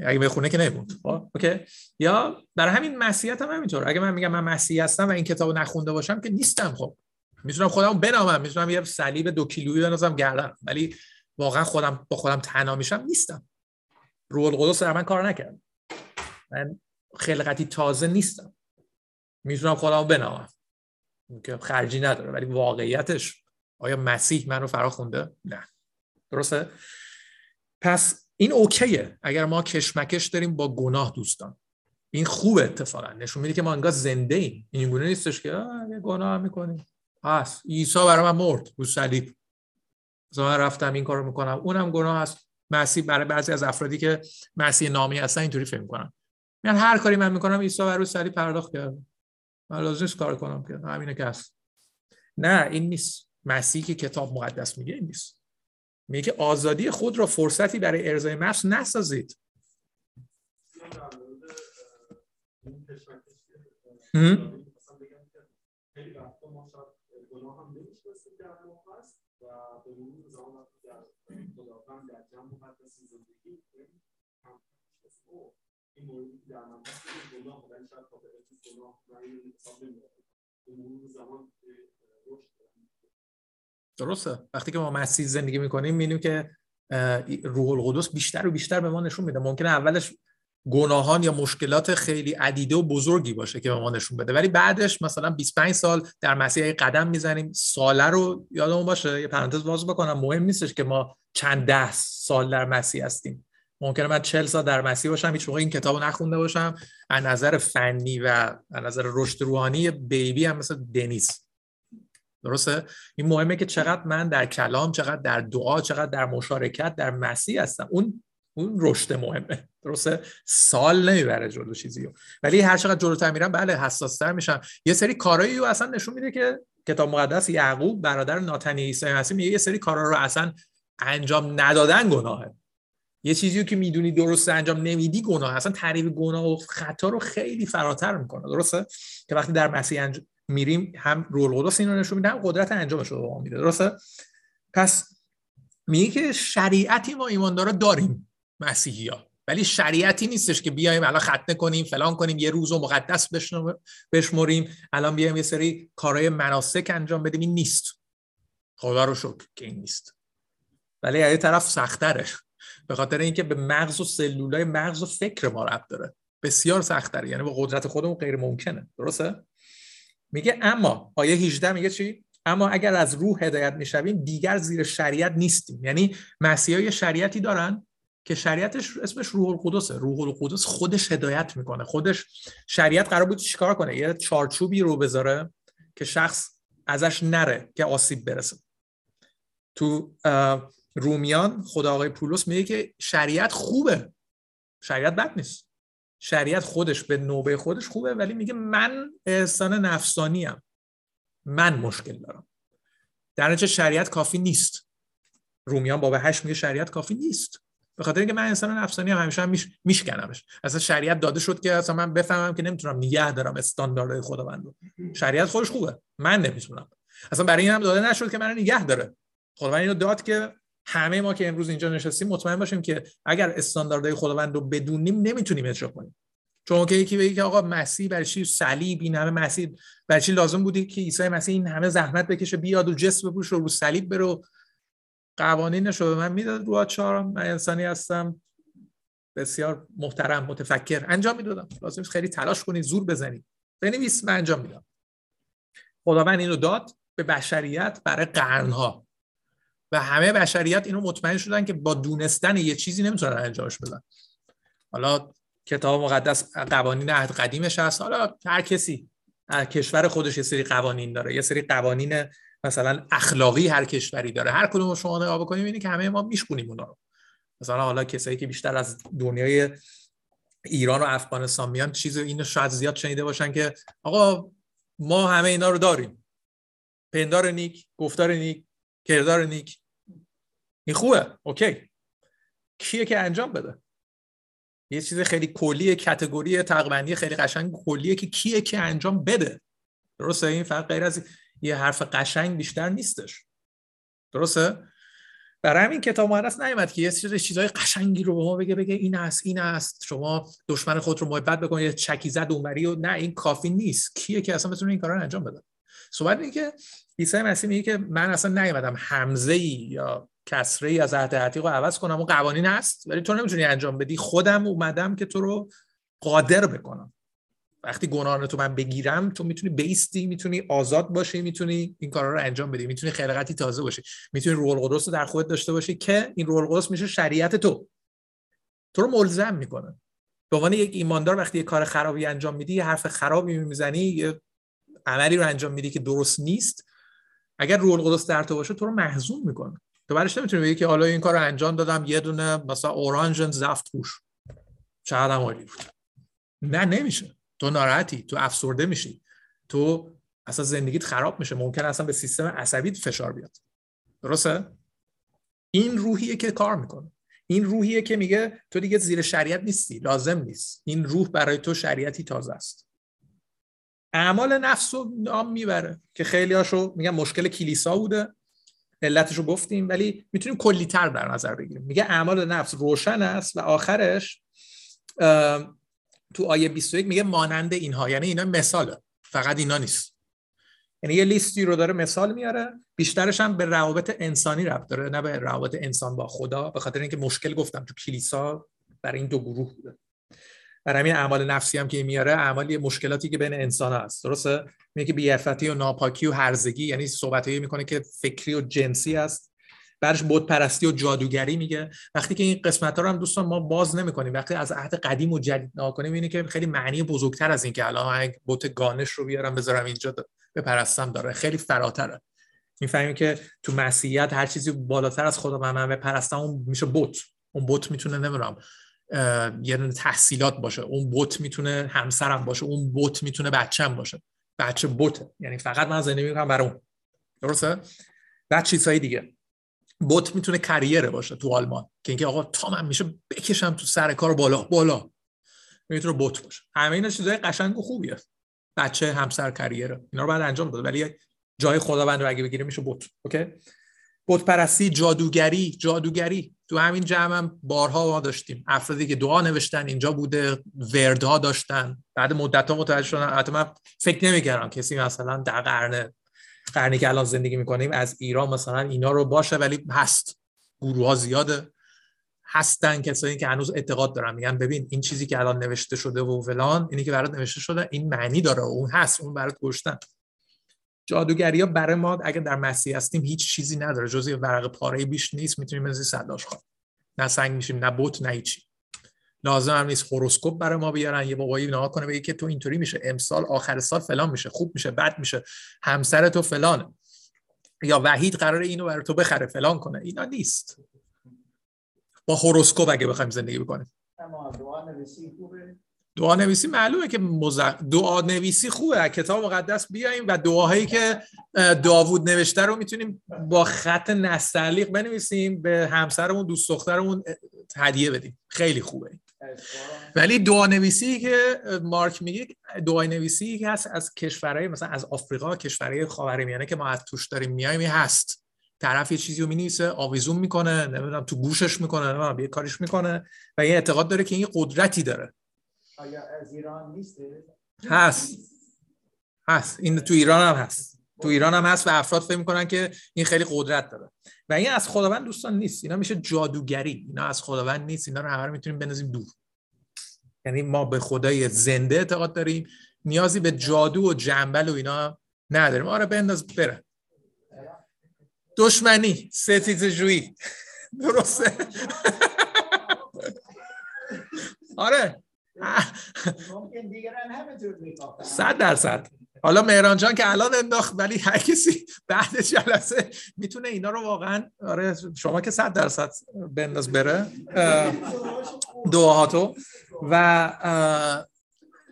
اگه بخونه که نموند خب، اوکی. یا در همین مسیحیت هم همینطور. اگه من میگم من مسیحی هستم و این کتاب نخونده باشم که نیستم خب. می‌تونم خودم بنامم می‌تونم یه صلیب دو کیلویی بنازم گردن. ولی واقعا خودم با خودم تنها میشم نیستم. روح القدس در من کار نکرد من خلقتی تازه نیستم. می‌تونم خودم بنامم. که خرجی نداره ولی واقعیتش آیا مسیح من رو فرا خونده؟ نه. درسته؟ پس این اوکیه. اگر ما کشمکش داریم با گناه دوستان. این خوبه اتفاقا. نشون میده که ما انگار زنده ایم. این گونه نیستش که گناه می‌کنیم. هست عیسی برای من مرد. رو صلیب. من رفتم این کارو می‌کنم. اونم گناه هست. مسیح برای بعضی از افرادی که مسیح نامی هستن اینطوری فکر می‌کنن. میان هر کاری من می‌کنم عیسی برای صلیب پرداخت کرد من لازم کار کنم که همینه که هست. نه این نیست. مسیح که کتاب مقدس میگه این نیست. میگه آزادی خود را فرصتی برای ارزای نفس نسازید. درسته. وقتی که ما مسیح زندگی می‌کنیم می‌بینیم که روح القدس بیشتر و بیشتر به ما نشون میده. ممکنه اولش گناهان یا مشکلات خیلی عدیده و بزرگی باشه که به ما نشون بده. ولی بعدش مثلا 25 سال در مسیح قدم می‌زنیم ساله رو یادمون باشه. یه پرانتز باز بکنم. مهم نیستش که ما چند ده سال در مسیح هستیم. ممکنه من 40 سال در مسیح باشم هیچ موقع این کتاب نخونده باشم. از نظر فنی و از نظر رشد روحانی بیبی هم مثل دنیس. درسته؟ این مهمه که چقدر من در کلام چقدر در دعا چقدر در مشارکت در مسیح هستم. اون اون رشد مهمه. درسته؟ سال نمی‌بره جلو چیزی ولی هر چقدر جلوتر میرم بله حساستر میشم. یه سری کارایی رو اصلا نشون میده که کتاب مقدس یعقوب برادر ناتنی عیسی مسیح میگه یه سری کارا رو اصلا انجام ندادن گناهه. یه چیزی که می‌دونی درست انجام نمیدی گناه. اصلا تعریف گناه و خطا رو خیلی فراتر می‌کنه. درسته؟ که وقتی در مسیح انج... میریم هم رول قدس این رو نشون میده هم قدرت انجامش رو میده. درسته؟ پس میگه که شریعتی ما ایماندارا داریم مسیحی ها ولی شریعتی نیستش که بیایم الان ختنه کنیم فلان کنیم یه روز و مقدس بشمریم الان بیایم یه سری کارهای مناسک انجام بدیم. این نیست. خدا رو شکر که این نیست. ولی یه طرف سختره. به خاطر اینکه به مغز و سلولای مغز و فکر ما ربط داره. بسیار سختره یعنی با قدرت خودمون غیر ممکنه. درسته؟ میگه اما آیه 18 میگه چی؟ اما اگر از روح هدایت می‌شویم دیگر زیر شریعت نیستیم. یعنی مسیحا شریعتی دارن که شریعتش اسمش روح القدسه روح القدس خودش هدایت می‌کنه. خودش شریعت قرار بود چیکار کنه؟ یه چارچوبی رو بذاره که شخص ازش نره که آسیب برسه. تو رومیان خدا آقای پولس میگه که شریعت خوبه. شریعت بد نیست. شریعت خودش به نوبه خودش خوبه ولی میگه من احسان نفسانیم من مشکل دارم. در نتیجه شریعت کافی نیست. رومیان باب هشت میگه شریعت کافی نیست. به خاطر اینکه من انسان نفسانی هم همیشه هم میش... میشکنمش. اصلا شریعت داده شد که اصلا من بفهمم که نمی‌تونم نگه دارم استانداردهای خداوند شریعت خودش خوبه. من نمی‌تونم. اصلا برای این هم داده نشد که من نگه داره. خداوند اینو داد که همه ما که امروز اینجا نشستیم مطمئن باشیم که اگر استانداردهای خداوند رو بدونیم نمی‌تونیم اجرا کنیم. چون که یکی بگه که آقا مسیح برای چی صلیب این همه مسیح برای چی لازم بودی که عیسی مسیح این همه زحمت بکشه بیاد و جسم بپوش رو صلیب بره قوانینش رو به من می‌داد رو چهارم من انسانی هستم. بسیار محترم متفکر. انجام می‌دادم. لازم خیلی تلاش کنید زور بزنید بنویس من انجام میدم. خداوند اینو داد به بشریت برای قرنها. و همه بشریت اینو مطمئن شدن که با دونستن یه چیزی نمی‌تونن انجامش بدن. حالا کتاب مقدس قوانین عهد قدیمش هست. حالا هر کسی هر کشور خودش یه سری قوانین داره. یه سری قوانین مثلا اخلاقی هر کشوری داره. هر کدوم شما نگاه بکنیم اینه که همه ما میشکونیم اونا رو. مثلا حالا کسایی که بیشتر از دنیای ایران و افغانستان میان چیز اینو شاید زیاد شنیده باشن که آقا ما همه اینا رو داریم. پندار نیک گفتار نیک کردار نیک. این خوبه. اوکی. کیه که انجام بده؟ یه چیز خیلی کلی کتگوری تقریبا خیلی قشنگ کلیه که کیه که انجام بده. درسته؟ این فرق غیر از یه حرف قشنگ بیشتر نیستش. درسته؟ برای همین کتاب مقدس نیومد که یه سری چیزای قشنگی رو به ما بگه بگه این است این است. شما دشمن خود رو محبت بکنید چکی زد و نه این کافی نیست. کیه که اصلا بتونه این کارا انجام بده؟ صحبت اینه که عیسی مسیح میگه که من اصلا نیومدم حمزه ای یا کسره از عهد عتیق رو عوض کنم. و قوانین هست ولی تو نمی‌تونی انجام بدی. خودم اومدم که تو رو قادر بکنم. وقتی گناهان تو من بگیرم تو می‌تونی بیستی می‌تونی آزاد باشی می‌تونی این کارا رو انجام بدی. می‌تونی خلقتی تازه باشی. می‌تونی روح القدس رو در خودت داشته باشی که این روح القدس میشه شریعت تو. تو رو ملزم می‌کنه. به عنوان یک ایماندار وقتی یه کار خرابی انجام میدی یه حرف خرابی می‌زنی یه عملی رو انجام میدی که درست نیست. اگر روح القدس در تو باشه تو رو محزون می‌کنه. تو برش نمی‌تونی بگی که حالا این کار رو انجام دادم یه دونه مثلا اورانژ زفت پوش. چقدر عالی بود. نه نمیشه. تو ناراحتی تو افسرده میشی. تو اصلا زندگیت خراب میشه. ممکن اصلا به سیستم عصبیت فشار بیاد. درسته؟ این روحیه که کار می‌کنه. این روحیه که میگه تو دیگه زیر شریعت نیستی لازم نیست. این روح برای تو شریعتی تازه است. اعمال نفس رو نام می‌بره که خیلی هاشو میگن مشکل کلیسا بوده. علتش رو گفتیم ولی می‌تونیم کلیتر در نظر بگیریم. میگه اعمال نفس روشن است و آخرش تو آیه 21 میگه مانند اینها. یعنی اینا مثاله. فقط اینا نیست. یعنی یه لیستی رو داره مثال میاره بیشترش هم به روابط انسانی رفت داره نه به روابط انسان با خدا به خاطر اینکه مشکل گفتم تو کلیسا برای این دو گروه بوده. برای همین اعمال نفسی هم که میاره اعمال مشکلاتی که بین انسان هست. درسته؟ میگه که بیعفتی و ناپاکی و هرزگی یعنی صحبتایی می‌کنه که فکری و جنسی است برش بود پرستی و جادوگری میگه. وقتی که این قسمت ها رو هم دوستان ما باز نمی‌کنیم وقتی از عهد قدیم و جدید نگاه کنیم اینه که خیلی معنی بزرگتر از این که الان بوت گانش رو بیارم بذارم اینجا بپرستم داره. خیلی فراتره. می‌فهمیم که تو مسیحیت هر چیزی بالاتر از خدا من بپرستم اون میشه بوت اون بوت می‌تونه نمی‌دونم یه تحصیلات باشه. اون بوت می‌تونه همسرم باشه اون بوت می‌تونه بچم باشه. بچه بوت یعنی فقط من زندگی می‌کنم برای اون. درسته؟ بعد چیزهای دیگه. بوت می‌تونه کریره باشه تو آلمان. که اینکه آقا تا من میشه بکشم تو سر کار بالا بالا. می‌تونه بوت باشه. همه اینا چیزای قشنگ و خوبیه. بچه همسر کریره. اینا رو بعد انجام بده. ولی جای خداوند رو اگه بگیره میشه بوت اوکی؟ بت پرستی جادوگری. جادوگری. تو همین جمع هم بارها ما داشتیم. افرادی که دعا نوشتن اینجا بوده وردها داشتن. بعد مدت ها متوجه شدن. حتی من فکر نمی‌کردم کسی مثلا در قرن قرنی که الان زندگی می‌کنیم از ایران مثلا اینا رو باشه ولی هست. گروه ها زیاده. هستن کسایی که هنوز اعتقاد دارن. میگن ببین این چیزی که الان نوشته شده و فلان اینی که برات نوشته شده این معنی داره اون هست. اون برات گشتن جادوگری ها برای ما اگر در مسیح هستیم هیچ چیزی نداره. جز یه ورق پاره بیش نیست می‌تونیم از صداش خواهد نه سنگ میشیم نه بوت نه هیچی. لازم هم نیست هوروسکوپ برای ما بیارن یه بابایی نها کنه بگه که تو اینطوری میشه. امسال آخر سال فلان میشه خوب میشه بد میشه. همسر تو فلانه. یا وحید قرار اینو برای تو بخره فلان کنه. اینا نیست. با هوروسکوپ اگه بخوایم زندگی بکنیم. دعا نویسی معلومه که دعا نویسی خوبه. کتاب مقدس بیایم و دعاهایی که داوود نوشته رو می‌تونیم با خط نستعلیق بنویسیم به همسرمون دوست دخترمون هدیه بدیم. خیلی خوبه. ولی دعا نویسی که مارک میگه دعا نویسی که هست از کشورهای مثلا از آفریقا کشورهای خاورمیانه که ما از توش داریم میایم هست. طرف یه چیزی رو می‌نویسه آویزون می‌کنه نمی‌دونم تو گوشش می‌کنه نمی‌دونم یه کاریش می‌کنه و یه اعتقاد داره که این قدرتی داره. آیا از ایران نیست؟ هست. هست. این تو ایران هم هست. تو ایران هم هست و افراد فکر می‌کنن که این خیلی قدرت داره. و این از خداوند دوستان نیست. اینا میشه جادوگری. اینا از خداوند نیست. اینا رو همه رو می‌تونیم بنازیم دور. یعنی ما به خدای زنده اعتقاد داریم. نیازی به جادو و جنبل و اینا نداریم. آره بنداز بره دشمنی ستیز جویی. درسته؟ آره. صد درصد. حالا مهران جان که الان انداخت ولی هر کسی بعد جلسه می‌تونه اینا رو واقعا آره شما که صد درصد بنداز بره. دعاهاتو. و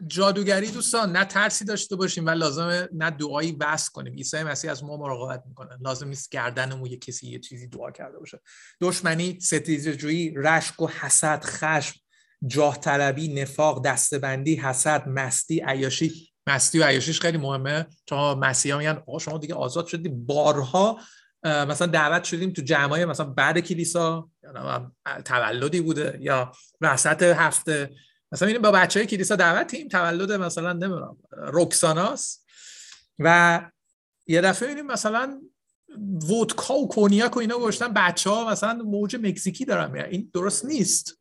جادوگری دوستان نه ترسی داشته باشیم و لازم نه دعایی بس کنیم. عیسی مسیح از ما مراقبت می‌کنه. لازم نیست گردنمون یه کسی یه چیزی دعا کرده باشه. دشمنی ستیزجویی رشک و حسد خشم. جاه طلبی نفاق دستبندی حسد مستی عیاشی. مستی و عیاشیش خیلی مهمه. چون مسیحا میگن آقا شما دیگه آزاد شدی بارها مثلا دعوت شدیم تو جمعای مثلا بعد کلیسا. یا تولدی بوده. یا وسط هفته. مثلا میریم با بچه های کلیسا دعوتیم. تولد مثلا نمی‌دونم روکساناس و یه دفعه میریم مثلا ودکا و کنیاک و اینا گوشتن بچه ها مثلا موج مکزیکی دارن این درست نیست.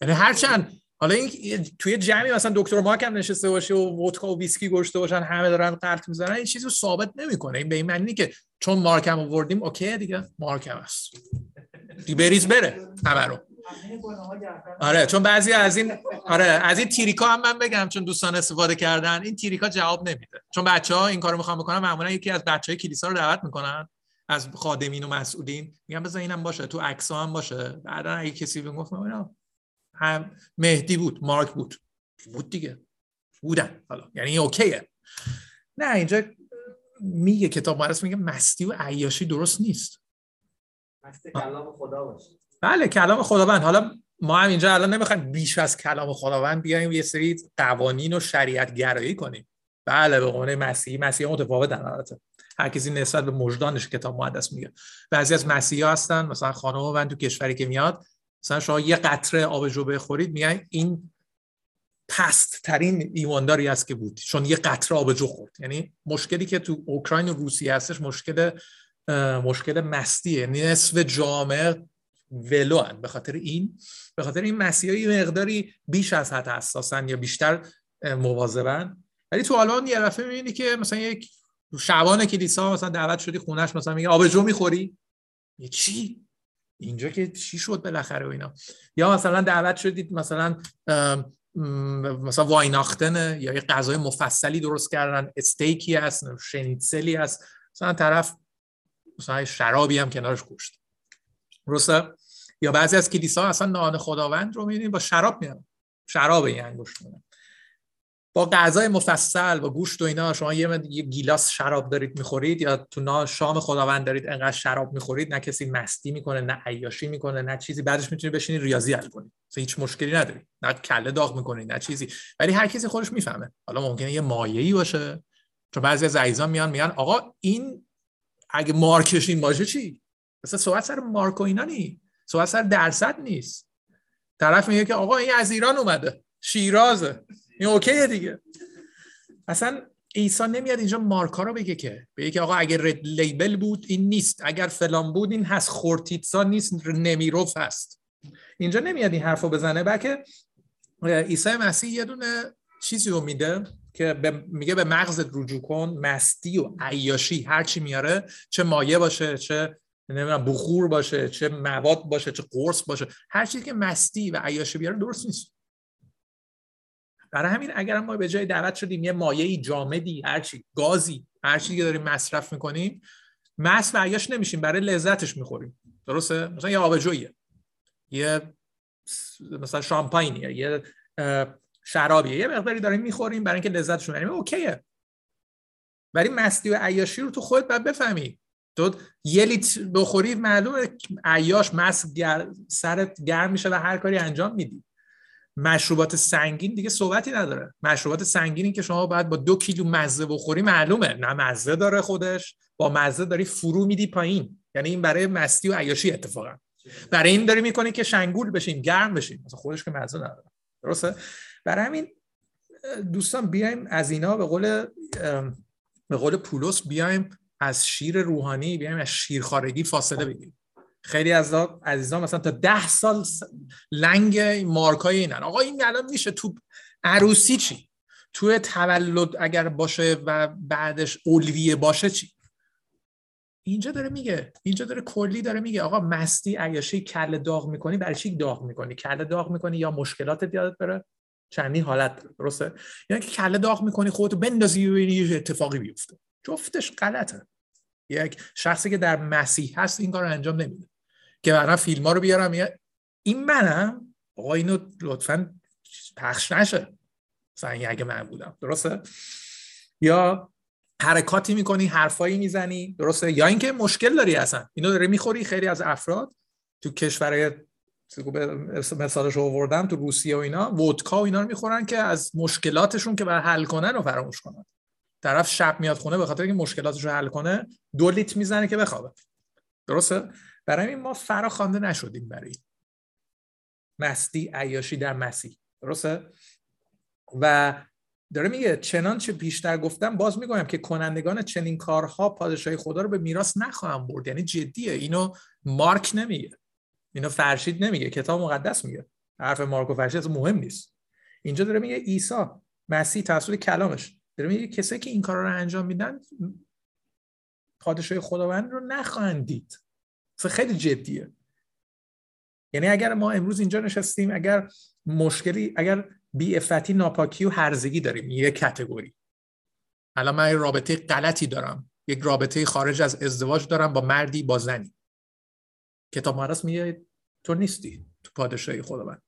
یعنی هرچند حالا این توی جمعی مثلا دکتر مارک هم نشسته باشه و ودکا و ویسکی گشته باشن همه دارن قرط می‌زنن این چیزی رو ثابت نمی‌کنه. این به این معنی که چون مارک هم آوردیم اوکی دیگه مارک هم هست. دی بریز بره همه رو. آره چون بعضی از این آره از این تیریکا هم من بگم چون دوستان استفاده کردن این تیریکا جواب نمیده. چون بچه ها این کارو می‌خوان بکنن معمولا یکی از بچه های کلیسا رو دعوت می‌کنن از خادمین و مسئولین میگن بذار اینم باشه تو عکس هم باشه. بعدا اگه کسی بگفت هم مهدی بود مارک بود. بود دیگه. بودن. حالا. یعنی اوکیه. نه اینجا میگه کتاب مقدس میگه مستی و عیاشی درست نیست. مستی کلام خدا باشه. بله کلام خداوند. حالا ما هم اینجا الان نمی‌خوایم بیش از کلام خداوند بیایم یه سری قوانین و شریعت گرایی کنیم. بله به قول مسیحی. مسیحی متفاوت البته. هر کسی نسبت به مجدانش کتاب مقدس میگه. بعضی از مسیحی هستن مثلا خانم من تو کشوری که میاد مثلا شما یه قطره آب جو بخورید میگن این پست ترین ایمانداری است که بود. چون یه قطره آب جو خورد. یعنی مشکلی که تو اوکراین و روسیه هستش مشکل مشکل مستیه. نصف جامعه ولو به خاطر این به خاطر این مسیحایی مقداری بیش از حد حساسن یا بیشتر مواظبن. ولی تو آلمان یه دفعه می‌بینی که مثلا یک شبان کلیسا مثلا دعوت شدی خونش مثلا میگه آبجو می‌خوری؟ چی؟ اینجا که چی شد بالاخره و اینا. یا مثلا دعوت شدید مثلا مثلا وایناختن یا یه غذای مفصلی درست کردن استیکی هست شنیتسلی هست. مثلا طرف مثلا شرابی هم کنارش گوشت درسته؟ یا بعضی از کلیسا اصلا نان خداوند رو می‌بینید با شراب میان. شراب این انگوش با غذای مفصل با گوشت و اینا شما یه, یه گیلاس شراب دارید می‌خورید یا تو شام خداوند دارید انقدر شراب می‌خورید نه کسی مستی می‌کنه نه عیاشی می‌کنه نه چیزی. بعدش می‌تونید بشینید ریاضی حل کنید هیچ مشکلی ندارید نه کله داغ می‌کنید نه چیزی. ولی هر کسی خودش می‌فهمه. حالا ممکنه یه مایه‌ای باشه. چون بعضی از عزیزان میان میگن آقا این اگه مارکش این باشه چی؟ مثلا صحبت سر مارک و اینا نی. صحبت سر درصد نیست. طرف میگه که آقا این از ایران اومده. شیرازه. این اوکیه دیگه. اصلا عیسی نمیاد اینجا مارکا رو بگه که بگه که آقا اگر رد لیبل بود این نیست اگر فلان بود این هست خورتیتسا نیست نمیروف هست. اینجا نمیاد این حرفو بزنه بلکه عیسی مسیح یه دونه چیزی رو میده که میگه به مغزت رجوع کن مستی و عیاشی هر چی میاره چه مایه باشه چه نمی‌دونم بخور باشه چه مواد باشه چه قرص باشه هر چیزی که مستی و عیاشی بیاره درست نیست. برای همین اگر ما به جای دعوت شدیم یه مایه جامدی هرچی گازی هر چیزی که داریم مصرف می‌کنیم مس عیاش نمیشیم برای لذتش می‌خوریم. درسته؟ مثلا یه آبجویه یه مثلا شامپاینیه یه شرابیه. یه مقداری داریم می‌خوریم برای اینکه لذتش رو اوکیه. ولی مستی و عیاشی رو تو خودت باید بفهمی. تو یه لیتر بخوری معلومه عیاش مس گر... سرت گرم میشه و هر کاری انجام میدی. مشروبات سنگین دیگه صحبتی نداره. مشروبات سنگینی که شما باید با دو کیلو مزه بخوری معلومه. نه مزه داره خودش با مزه داری فرو میدی پایین. یعنی این برای مستی و عیاشی اتفاقا. برای این داری می‌کنی که شنگول بشین گرم بشین. مثلا خودش که مزه نداره. درسته؟ برای همین دوستان بیایم از اینا به قول به قول پولس بیایم از شیر روحانی بیایم از شیرخارگی فاصله بگیریم. خیلی از عزیزان مثلا تا ده سال لنگ مارکای اینن. آقا این الان میشه تو عروسی چی؟ تو تولد اگر باشه و بعدش اولویه باشه چی؟ اینجا داره میگه. اینجا داره کلی داره میگه. آقا مستی عیاشی کله داغ می‌کنی برای چی داغ می‌کنی؟ کله داغ می‌کنی یا مشکلات یادت بره چندین حالت درسته؟ یعنی که کله داغ می‌کنی خودتو بندازی و یه اتفاقی بیفته. جفتش غلطه. یک شخصی که در مسیح هست این کار رو انجام نمیده. که بعدا فیلم ها رو بیارم. این منم. آقا اینو لطفا پخش نشه. مثلا اگه من بودم. درسته؟ یا حرکاتی می‌کنی حرفایی می‌زنی. درسته؟ یا اینکه مشکل داری اصلا. اینو داره می‌خوری خیلی از افراد. تو کشورهای مثالش رو آوردم تو روسیه و اینا ودکا و اینا رو می‌خورن که از مشکلاتشون که بر حل کنن رو فراموش کنن. طرف شب میاد خونه به خاطر اینکه مشکلاتش رو حل کنه دو لیت می‌زنه که بخوابه. درسته؟ برای این ما فرا خوانده نشدیم برای مستی عیاشی در مسیح. درسته؟ و داره میگه چنانچه بیشتر گفتم باز می‌گویم که کنندگان چنین کارها پادشاهی خدا رو به میراث نخواهم برد. یعنی جدیه. اینو مارک نمیگه. اینو فرشید نمیگه. کتاب مقدس میگه. حرف مارک و فرشید مهم نیست. اینجا داره میگه عیسی مسیح توسط کلامش. داره میگه کسایی که این کارا رو انجام میدن پادشاهی خداوند رو نخواهند دید. خیلی جدیه. یعنی اگر ما امروز اینجا نشستیم اگر مشکلی اگر بی افتی ناپاکی و هرزگی داریم یک کتگوری. الان من رابطه غلطی دارم. یک رابطه خارج از ازدواج دارم با مردی با زنی. کتاب مقدس میگه تو نیستی تو پادشاهی خداوند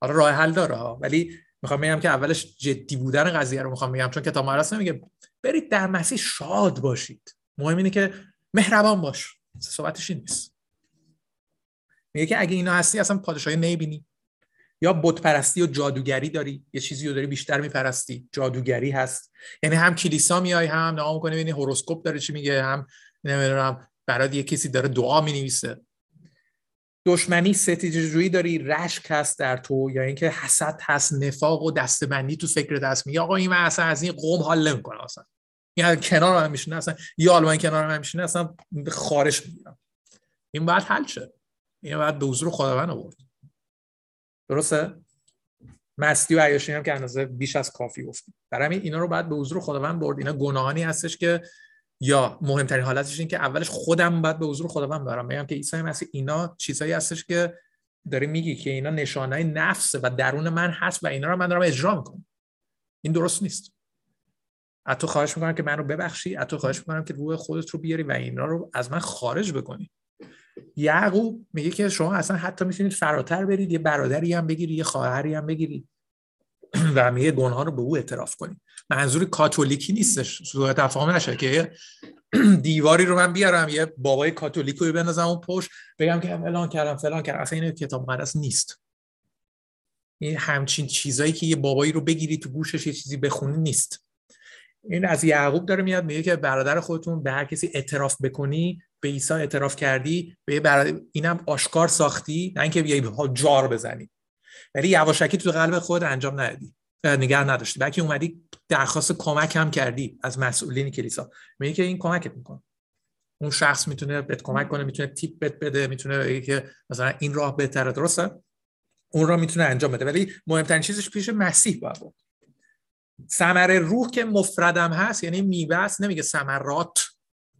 حالا راه حل داره ها ولی می‌خوام بگم که اولش جدی بودن قضیه رو می‌خوام بگم چون کتاب مقدس نمیگه برید در مسیح شاد باشید. مهم اینه که مهربان باش. صحبتش این نیست. میگه که اگه اینا هستی اصلا پادشاهی نمی‌بینی. یا بت پرستی و جادوگری داری. یه چیزی رو داری بیشتر میپرستی. جادوگری هست. یعنی هم کلیسا میای هم نگاه می‌کنی ببینی هوروسکوپ داره چی میگه هم نمی‌دونم برات یه کسی داره دعا می‌نویسه. دشمنی ستیجه داری رشک هست در تو یا اینکه حسد هست نفاق و دستبندی تو فکر دست میگه آقا این من اصلا از این قوم حال نمی‌کنه اصلا. این کنار هم اصلا یا آلمان کنار هم میشینه اصلا خارش می‌گیرم. این باید حل شه. اینو باید به حضور خداوند آورد. درسته؟ مستی و عیاشی هم که اندازه بیش از کافی گفتیم. برای همین اینا رو باید به حضور خداوند برد. اینا گناهانی هستش که یا مهمترین حالتش این که اولش خودم باید به حضور خداوند برم. میگم که عیسی مسیح اینا چیزایی هستش که داری میگی که اینا نشانه نفسه و درون من هست و اینا رو من دارم اجرا می‌کنم. این درست نیست. از تو خواهش می‌کنم که من رو ببخشی از تو خواهش می‌کنم که روح خودت رو بیاری و اینا رو از من خارج بکنی. یعقوب میگه که شما اصلا حتی می‌تونید فراتر برید یه برادری هم بگیری یه خواهری هم بگیری و میگه گناه رو به او اعتراف کنید منظور کاتولیکی نیستش. سوء تفاهم نشه که دیواری رو من بیارم یه بابای کاتولیک رو بندازم اون پشت بگم که فلان کردم فلان کردم. اصلا این کتاب مقدس نیست. این همچین چیزایی که یه بابایی رو بگیری تو گوشش یه چیزی بخونی نیست. این از یعقوب داره میاد میگه که برادر خودتون به هر کسی اعتراف بکنی به عیسی اعتراف کردی به برادر اینم آشکار ساختی نه اینکه بیای جار بزنی. ولی یواشکی تو قلب خود انجام ندادی نگه نداشتی. بلکه اومدی درخواست کمک هم کردی از مسئولین کلیسا. میگه که این کمکت می‌کنه. اون شخص می‌تونه بهت کمک کنه می‌تونه تیپ بهت بده می‌تونه بگه که مثلا این راه بهتره درسته؟ اون را می‌تونه انجام بده. ولی مهمترین چیزش پیش مسیح باید بود. ثمره روح که مفردم هست یعنی میوه است نمیگه ثمرات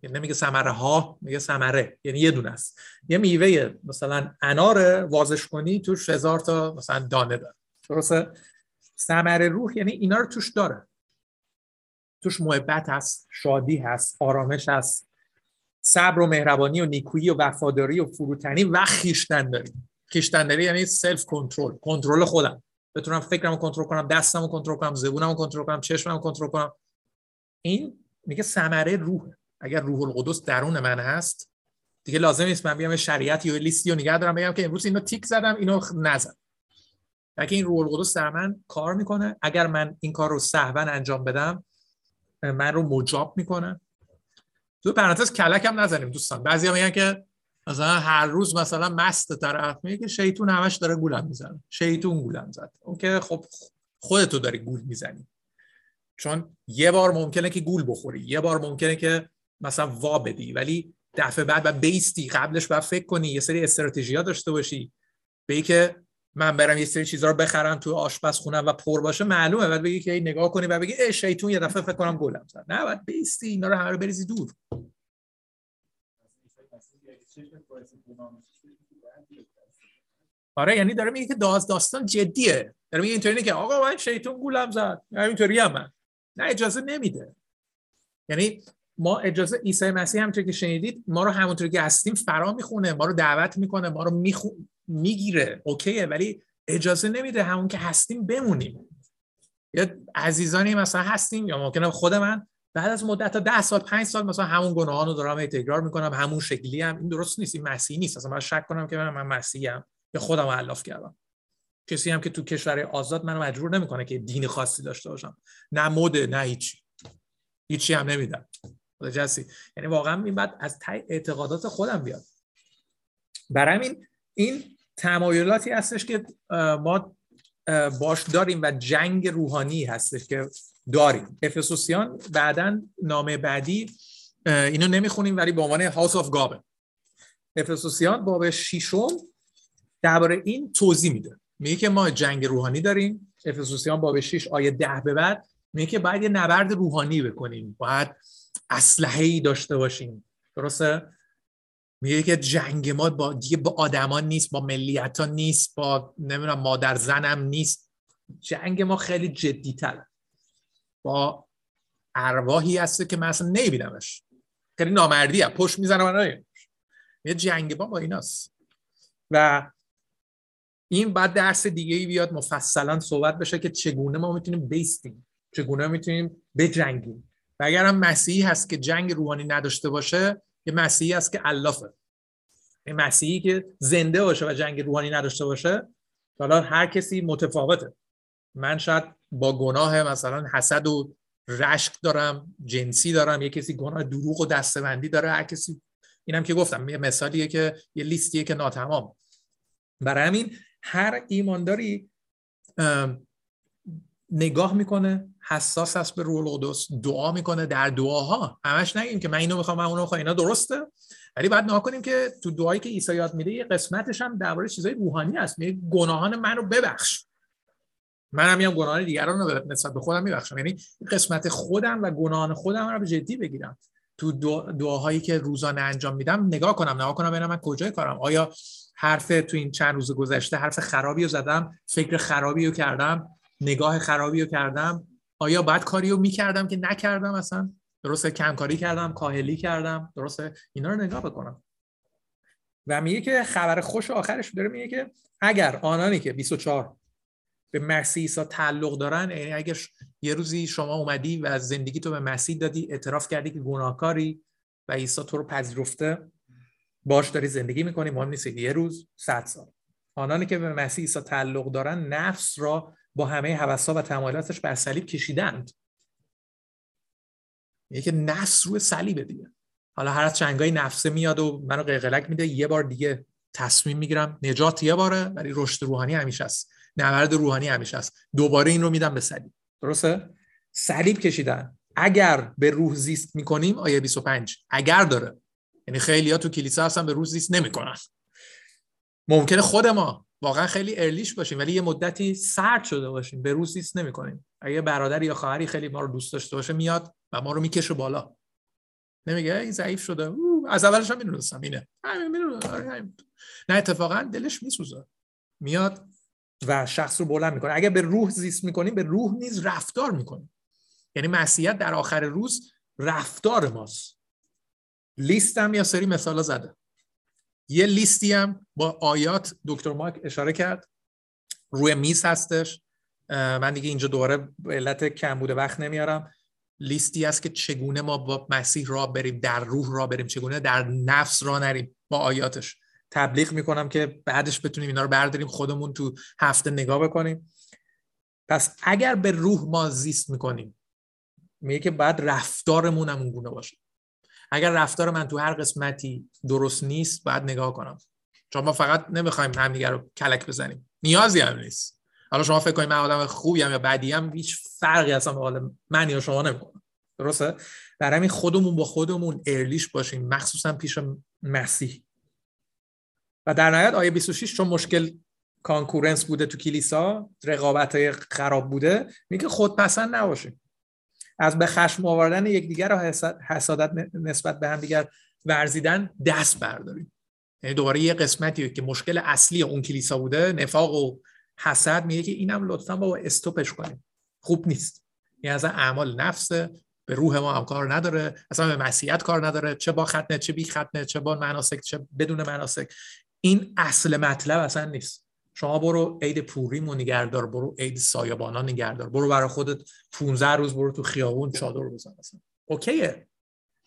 یعنی نمیگه ثمره ها میگه ثمره یعنی یه دونه است. یه میوه مثلا انار وازش کنی توش هزار تا مثلا دانه داره. درسته؟ ثمره روح یعنی اینا رو توش داره. توش محبت هست شادی هست آرامش هست. صبر و مهربانی و نیکویی و وفاداری و فروتنی و خیشتن داری خیشتن داری یعنی سلف کنترل کنترل خودم. بتونم فکرمو کنترل کنم دستمو کنترل کنم زبونمو کنترل کنم چشممو کنترل کنم. این میگه ثمره روح اگر روح القدس درون من هست دیگه لازم نیست من بیام شریعت یا لیستی رو نگه دارم بگم که امروز اینو تیک زدم اینو نزدم اگه این روح القدس در من کار می‌کنه. اگر من این کار رو سهوا انجام بدم من رو مجاب می‌کنه. تو پرانتز کلک هم نزنیم دوستان. بعضیا میگن که مثلا هر روز مثلا مست طرف میگه شیطون همش داره گولم می‌زنه. شیطون گولم زد. اون که خب خودتو داری گول می‌زنی. چون یه بار ممکنه که گول بخوری. یه بار ممکنه که مثلا وا بدی. ولی دفعه بعد و بیستی قبلش باید فکر کنی. یه سری استراتژی داشته باشی. به که من برم یه سری چیزا رو بخرم تو آشپزخونه و پر باشه معلومه. بعد بگی که نگاه کنی و بگی ای شیطون یه دفعه فکر کنم گلم زد. نه بعد بیستی اینا رو همه رو بریزی دور. آره یعنی داره میگه که داز داستان جدیه. داره میگه اینطوری که آقا من شیطون گولم زد. اینطوری هم من. نه اجازه نمیده. یعنی ما اجازه عیسی مسیح همونطور که شنیدید ما رو همونطور که هستیم فرا می‌خونه ما رو دعوت می‌کنه ما رو میخو... می‌گیره. اوکیه ولی اجازه نمیده همون که هستیم بمونیم. یا عزیزانی مثلا هستیم یا ممکنه خود من بعد از مدت تا ده سال پنج سال مثلا همون گناهان رو دارم تکرار می‌کنم همون شکلی هم این درست نیست این مسیحی نیست. اصلا من شک کنم که من, من مسیحی هم یا خودم علاف کردم. کسی هم که تو کشور آزاد منو مجبور نمی‌کنه که دین خاصی داشته باشم. نه مده نه هیچی. هیچی هم نمیدم. جسی یعنی واقعا این بعد از تای اعتقادات خودم بیاد. برای همین این تمایلاتی هستش که ما باش داریم و جنگ روحانی هستش که داریم. افسوسیان بعدا نامه بعدی اینو نمی‌خونیم ولی به عنوان هاوس آف گابه افسوسیان باب شیشم درباره این توضیح میده. میگه که ما جنگ روحانی داریم. افسوسیان باب 6 آیه ده به بعد میگه که باید یه نبرد روحانی بکنیم. باید اسلحه ای داشته باشیم. درسته؟ میگه که جنگ ما با دیگه با آدمان نیست با ملیت نیست با نمی‌دونم مادر زنم نیست. جنگ ما خیلی جدی تر با ارواحی هست که من اصلا نمیبینمش. خیلی نامردی. پشت می‌زنه من یه جنگ ما با ایناست. و این بعد درس دیگه ای بیاد مفصلا صحبت بشه که چگونه ما می‌تونیم بیستیم. چگونه می‌تونیم بجنگیم. و اگر هم مسیحی هست که جنگ روحانی نداشته باشه یه مسیحی هست که علافه یه مسیحی که زنده باشه و جنگ روحانی نداشته باشه حالا هر کسی متفاوته. من شاید با گناه مثلا حسد و رشک دارم جنسی دارم یه کسی گناه دروغ و دستبندی داره هر کسی. اینم که گفتم یه مثالیه که یه لیستیه که ناتمام. برای همین هر ایمانداری نگاه می‌کنه حساس است به روح القدس دعا می‌کنه در دعاها. همش نگیم که من اینو می‌خوام من اونو می‌خوام اینا درسته. ولی بعد نگاه کنیم که تو دعایی که عیسی یاد میده یه قسمتش هم درباره چیزای روحانی هست میگه گناهان منو ببخش. منم میام گناهان دیگران رو نسبت به خودم میبخشم. یعنی قسمت خودم و گناهان خودم رو به جدی بگیرم. تو دعاهایی که روزانه انجام میدم نگاه کنم نگاه کنم ببینم من کجای کارم. آیا حرف تو این چند روز گذشته حرف خرابی رو زدم فکر خرابی رو کردم؟ نگاه خرابی رو کردم. آیا بعد کاری رو می‌کردم که نکردم اصلا؟ درسته کمکاری کردم کاهلی کردم. درسته؟ اینا رو نگاه بکنم. و میگه که خبر خوش آخرش داره میگه که اگر آنانی که 24 به مسیح عیسی تعلق دارن یعنی اگر یه روزی شما اومدی و زندگی تو به مسیح دادی اعتراف کردی که گناهکاری و عیسی تو رو پذیرفته باش داری زندگی می‌کنی مهم نیست یه روز صد سال. آنانی که به مسیح عیسی تعلق دارن نفس را با همه حواسا و تمایلاتش بر صلیب کشیدند. یکی نفس روی صلیب دیگه. حالا هر چنگای نفسه میاد و منو قلقلک میده یه بار دیگه تصمیم می‌گیرم نجات یه باره ولی رشد روحانی همیشه است. نبرد روحانی همیشه است. دوباره این رو میدم به صلیب. درسته؟ صلیب کشیدن. اگر به روح زیست می‌کنیم آیه 25 اگر داره. یعنی خیلی ها تو کلیسا هستن به روح زیست نمی‌کنن. ممکنه خود ما واقعا خیلی ارلیش باشیم ولی یه مدتی سرد شده باشیم. به روز زیست نمی‌کنیم. اگه برادری یا خواهری خیلی ما رو دوست داشته باشه میاد و ما رو می‌کشه بالا. نمیگه؟ این ضعیف شده. از اولش هم می‌دونستم اینه. آره، نه اتفاقا دلش میسوزه. میاد و شخص رو بلند می‌کنه. اگر به روح زیست می‌کنیم به روح نیز رفتار می‌کنیم. یعنی مسیحیت در آخر روز رفتار ماست. لیستم یا سری مثالا زده. یه لیستی هم با آیات دکتر ماک اشاره کرد. روی میز هستش. من دیگه اینجا دوباره به علت کم بوده وقت نمیارم. لیستی است که چگونه ما با مسیح را بریم در روح را بریم چگونه در نفس را نریم با آیاتش. تبلیغ می‌کنم که بعدش بتونیم اینا رو برداریم خودمون تو هفته نگاه بکنیم. پس اگر به روح ما زیست می‌کنیم میگه که بعد رفتارمون هم اون باشه. اگر رفتار من تو هر قسمتی درست نیست باید نگاه کنم. چون ما فقط نمی‌خوایم همدیگه رو کلک بزنیم. نیازی هم نیست. حالا شما فکر کنید من آدم خوبی‌ام یا بدی‌ام هیچ فرقی اصلا به حال من یا شما نمی‌کنه درسته؟ در همین خودمون با خودمون ehrlich باشیم مخصوصا پیش مسیح. و در نهایت آیه 26 چون مشکل Konkurrenz بوده تو کلیسا رقابت خراب بوده میگه خودپسند نباشیم از به خشم آوردن یکدیگر را حسادت نسبت به هم دیگر ورزیدن دست برداریم. یعنی دوباره یه قسمتی که مشکل اصلی اون کلیسا بوده نفاق و حسد میگه که اینم لطفا با استوپش کنیم. خوب نیست. یعنی از اعمال نفس به روح ما هم کار نداره. اصلا به مسیحیت کار نداره. چه با ختنه چه بی ختنه چه با مناسک چه بدون مناسک. این اصل مطلب اصلا نیست. شما برو عید پوریم و نگهدار برو عید سایبانا نگهدار برو برای خودت 15 روز برو تو خیابون چادر بزن مثلا اوکیه.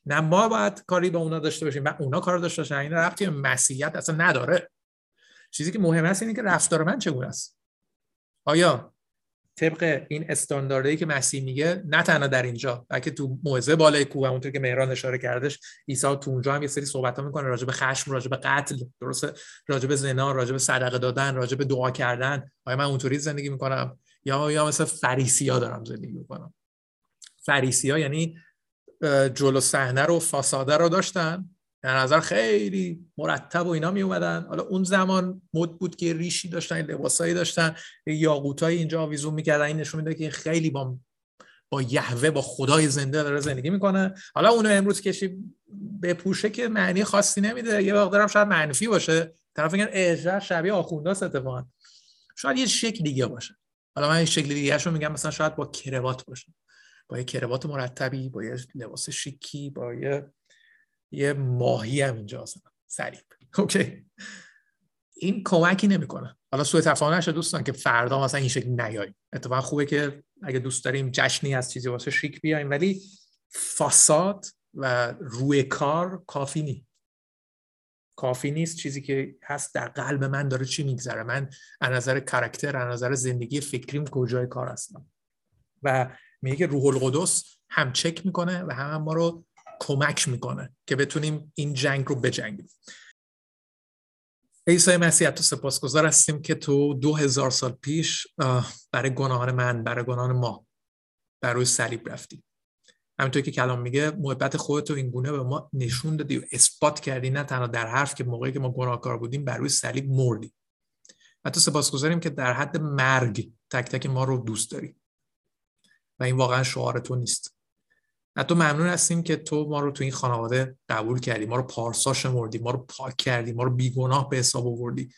نه ما باید کاری به اونا داشته باشیم. و اونا کار داشته باشن. این ربطی مسیحیت اصلا نداره. چیزی که مهم است اینه که رفتار من چگونه است. آیا طبق این استانداردی که مسیح میگه نه تنها در اینجا بلکه تو موعظه بالای کوه همونطور که مهران اشاره کردش عیسی تو اونجا هم یه سری صحبت ها می‌کنه راجع به خشم راجع به قتل درسته؟ راجع به زنا راجع به صدقه دادن راجع به دعا کردن. آیا من اونطوری زندگی می‌کنم؟ یا یا مثل فریسیا دارم زندگی می‌کنم. فریسیا یعنی جلو صحنه رو فاساده رو داشتن. در نظر خیلی مرتب و اینا می اومدن حالا اون زمان مد بود که ریشی داشتن لباسایی داشتن یاقوتایی اینجا آویزون می‌کردن. این نشون میده که خیلی با با یهوه با خدای زنده داره زندگی می‌کنه. حالا اونو امروز کشی به پوشه که معنی خاصی نمیده. یه وقت دارم شاید منفی باشه. طرف میگن اجرا شبیه آخونداست اتفاقا. شاید یه شکل دیگه باشه. حالا من این شکل دیگه شو میگم مثلا شاید با کروات باشه. با یه کروات مرتبی با یه لباس شیکی با یه یه ماهی هم اینجا هستن. سریب اوکی. این کمکی نمی‌کنه. حالا سوء تفاهم نشه دوستان که فردا مثلا این شکل نیاییم اتفاقا خوبه که اگه دوست داریم جشنی از چیزی واسه شیک بیایم ولی فاساد و روی کار کافی نیست کافی نیست چیزی که هست در قلب من داره چی میگذره. من از نظر کرکتر از نظر زندگی فکریم کجای کار هستم. و میگه که روح القدس هم چک می‌کنه و هم ما رو کمک می‌کنه که بتونیم این جنگ رو بجنگیم. عیسی مسیح تو سپاسگزار هستیم که تو دو هزار سال پیش برای گناهان من برای گناهان ما بر روی صلیب رفتی. همینطور که کلام میگه محبت خودت رو این گونه به ما نشون دادی و اثبات کردی نه تنها در حرف که موقعی که ما گناهکار بودیم بر روی صلیب مردی. و تو سپاسگزاریم که در حد مرگ تک تک ما رو دوست داری. و این واقعا شعار تو نیست. حتی ممنون هستیم که تو ما رو تو این خانواده قبول کردی. ما رو پارسا شمردی ما رو پاک کردی ما رو بیگناه به حساب آوردی.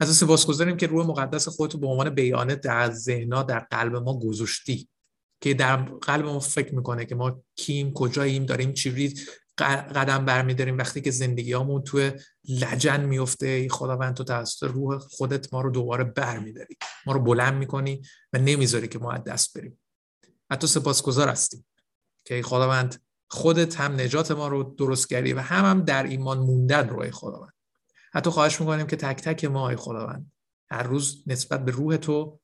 از سپاسگزاریم که روح مقدس خودتو به عنوان بیانه در ذهنا در قلب ما گذاشتی. که در قلب ما فکر می‌کنه که ما کیم کجاییم داریم چی قدم برمیداریم. وقتی که زندگیامون تو لجن میفته خداوند تو توسط روح خودت ما رو دوباره برمیداری. ما رو بلند می‌کنی و نمی‌ذاری که ما از دست بریم. حتی سپاسگزار هستیم. که خداوند خودت هم نجات ما رو درست کردی و هم هم در ایمان موندن روی خداوند. حتی خواهش می‌کنیم که تک تک ما ای خداوند هر روز نسبت به روح تو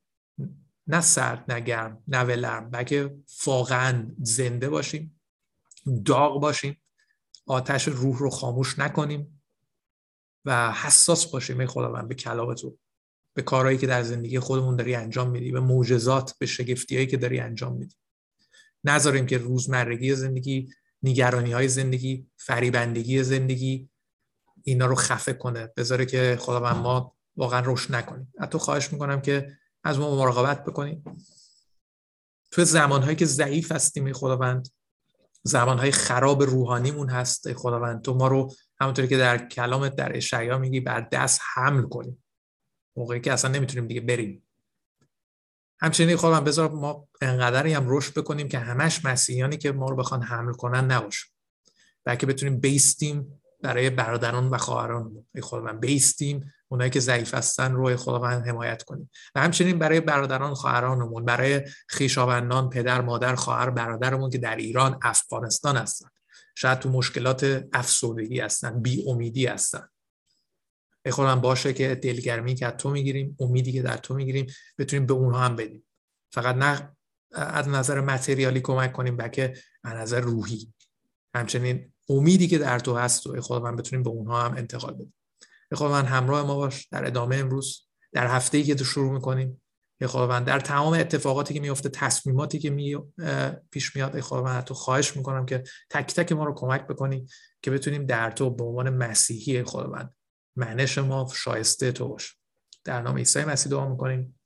نه سرد نه گرم نه ولرم بلکه واقعا زنده باشیم داغ باشیم آتش روح رو خاموش نکنیم و حساس باشیم ای خداوند به کلام تو به کارهایی که در زندگی خودمون داری انجام میدی به معجزات به شگفتیهایی که داری انجام میدی. نذاریم که روزمرگی زندگی نگرانی های زندگی فریبندگی زندگی اینا رو خفه کنه. بذاره که خداوند ما واقعا روش نکنیم. حتی خواهش می‌کنم که از ما مراقبت بکنیم. تو زمانهایی که ضعیف هستیم خداوند زمانهای خراب روحانیمون هست خداوند. تو ما رو همونطوری که در کلامت در اشعیا میگی بر دست حمل کنیم. موقعی که اصلا نمی‌تونیم دیگه بریم. همچنین خواهم بذار ما انقدری هم رشد بکنیم که همش مسیحیانی که ما رو بخوان حمل کنن نباشه. بلکه بتونیم بیستیم برای برادران و خواهران خداوند بیستیم اونایی که ضعیف هستن روی خداوند حمایت کنیم. و همچنین برای برادران خواهرانمون برای خیشاوندان پدر مادر خواهر برادرمون که در ایران افغانستان هستن. شاید تو مشکلات افسردگی هستن بی امیدی هستن. ای خودم باشه که دلگرمی که از تو می‌گیریم امیدی که در تو می‌گیریم بتونیم به اونها هم بدیم. فقط نه از نظر متریالی کمک کنیم بلکه از نظر روحی. همچنین امیدی که در تو هست و خدا من بتونیم به اونها هم انتقال بدیم. خدا من همراه ما باش در ادامه امروز در هفته ای که تو شروع می‌کنیم. خداوند در تمام اتفاقاتی که میفته تصمیماتی که می پیش میاد خداوند تو خواهش می‌کنم که تک تک ما رو کمک بکنی که بتونیم در تو به عنوان مسیحی خداوند معنش ما شایسته تو باش. در نام عیسی مسیح دعا می‌کنیم.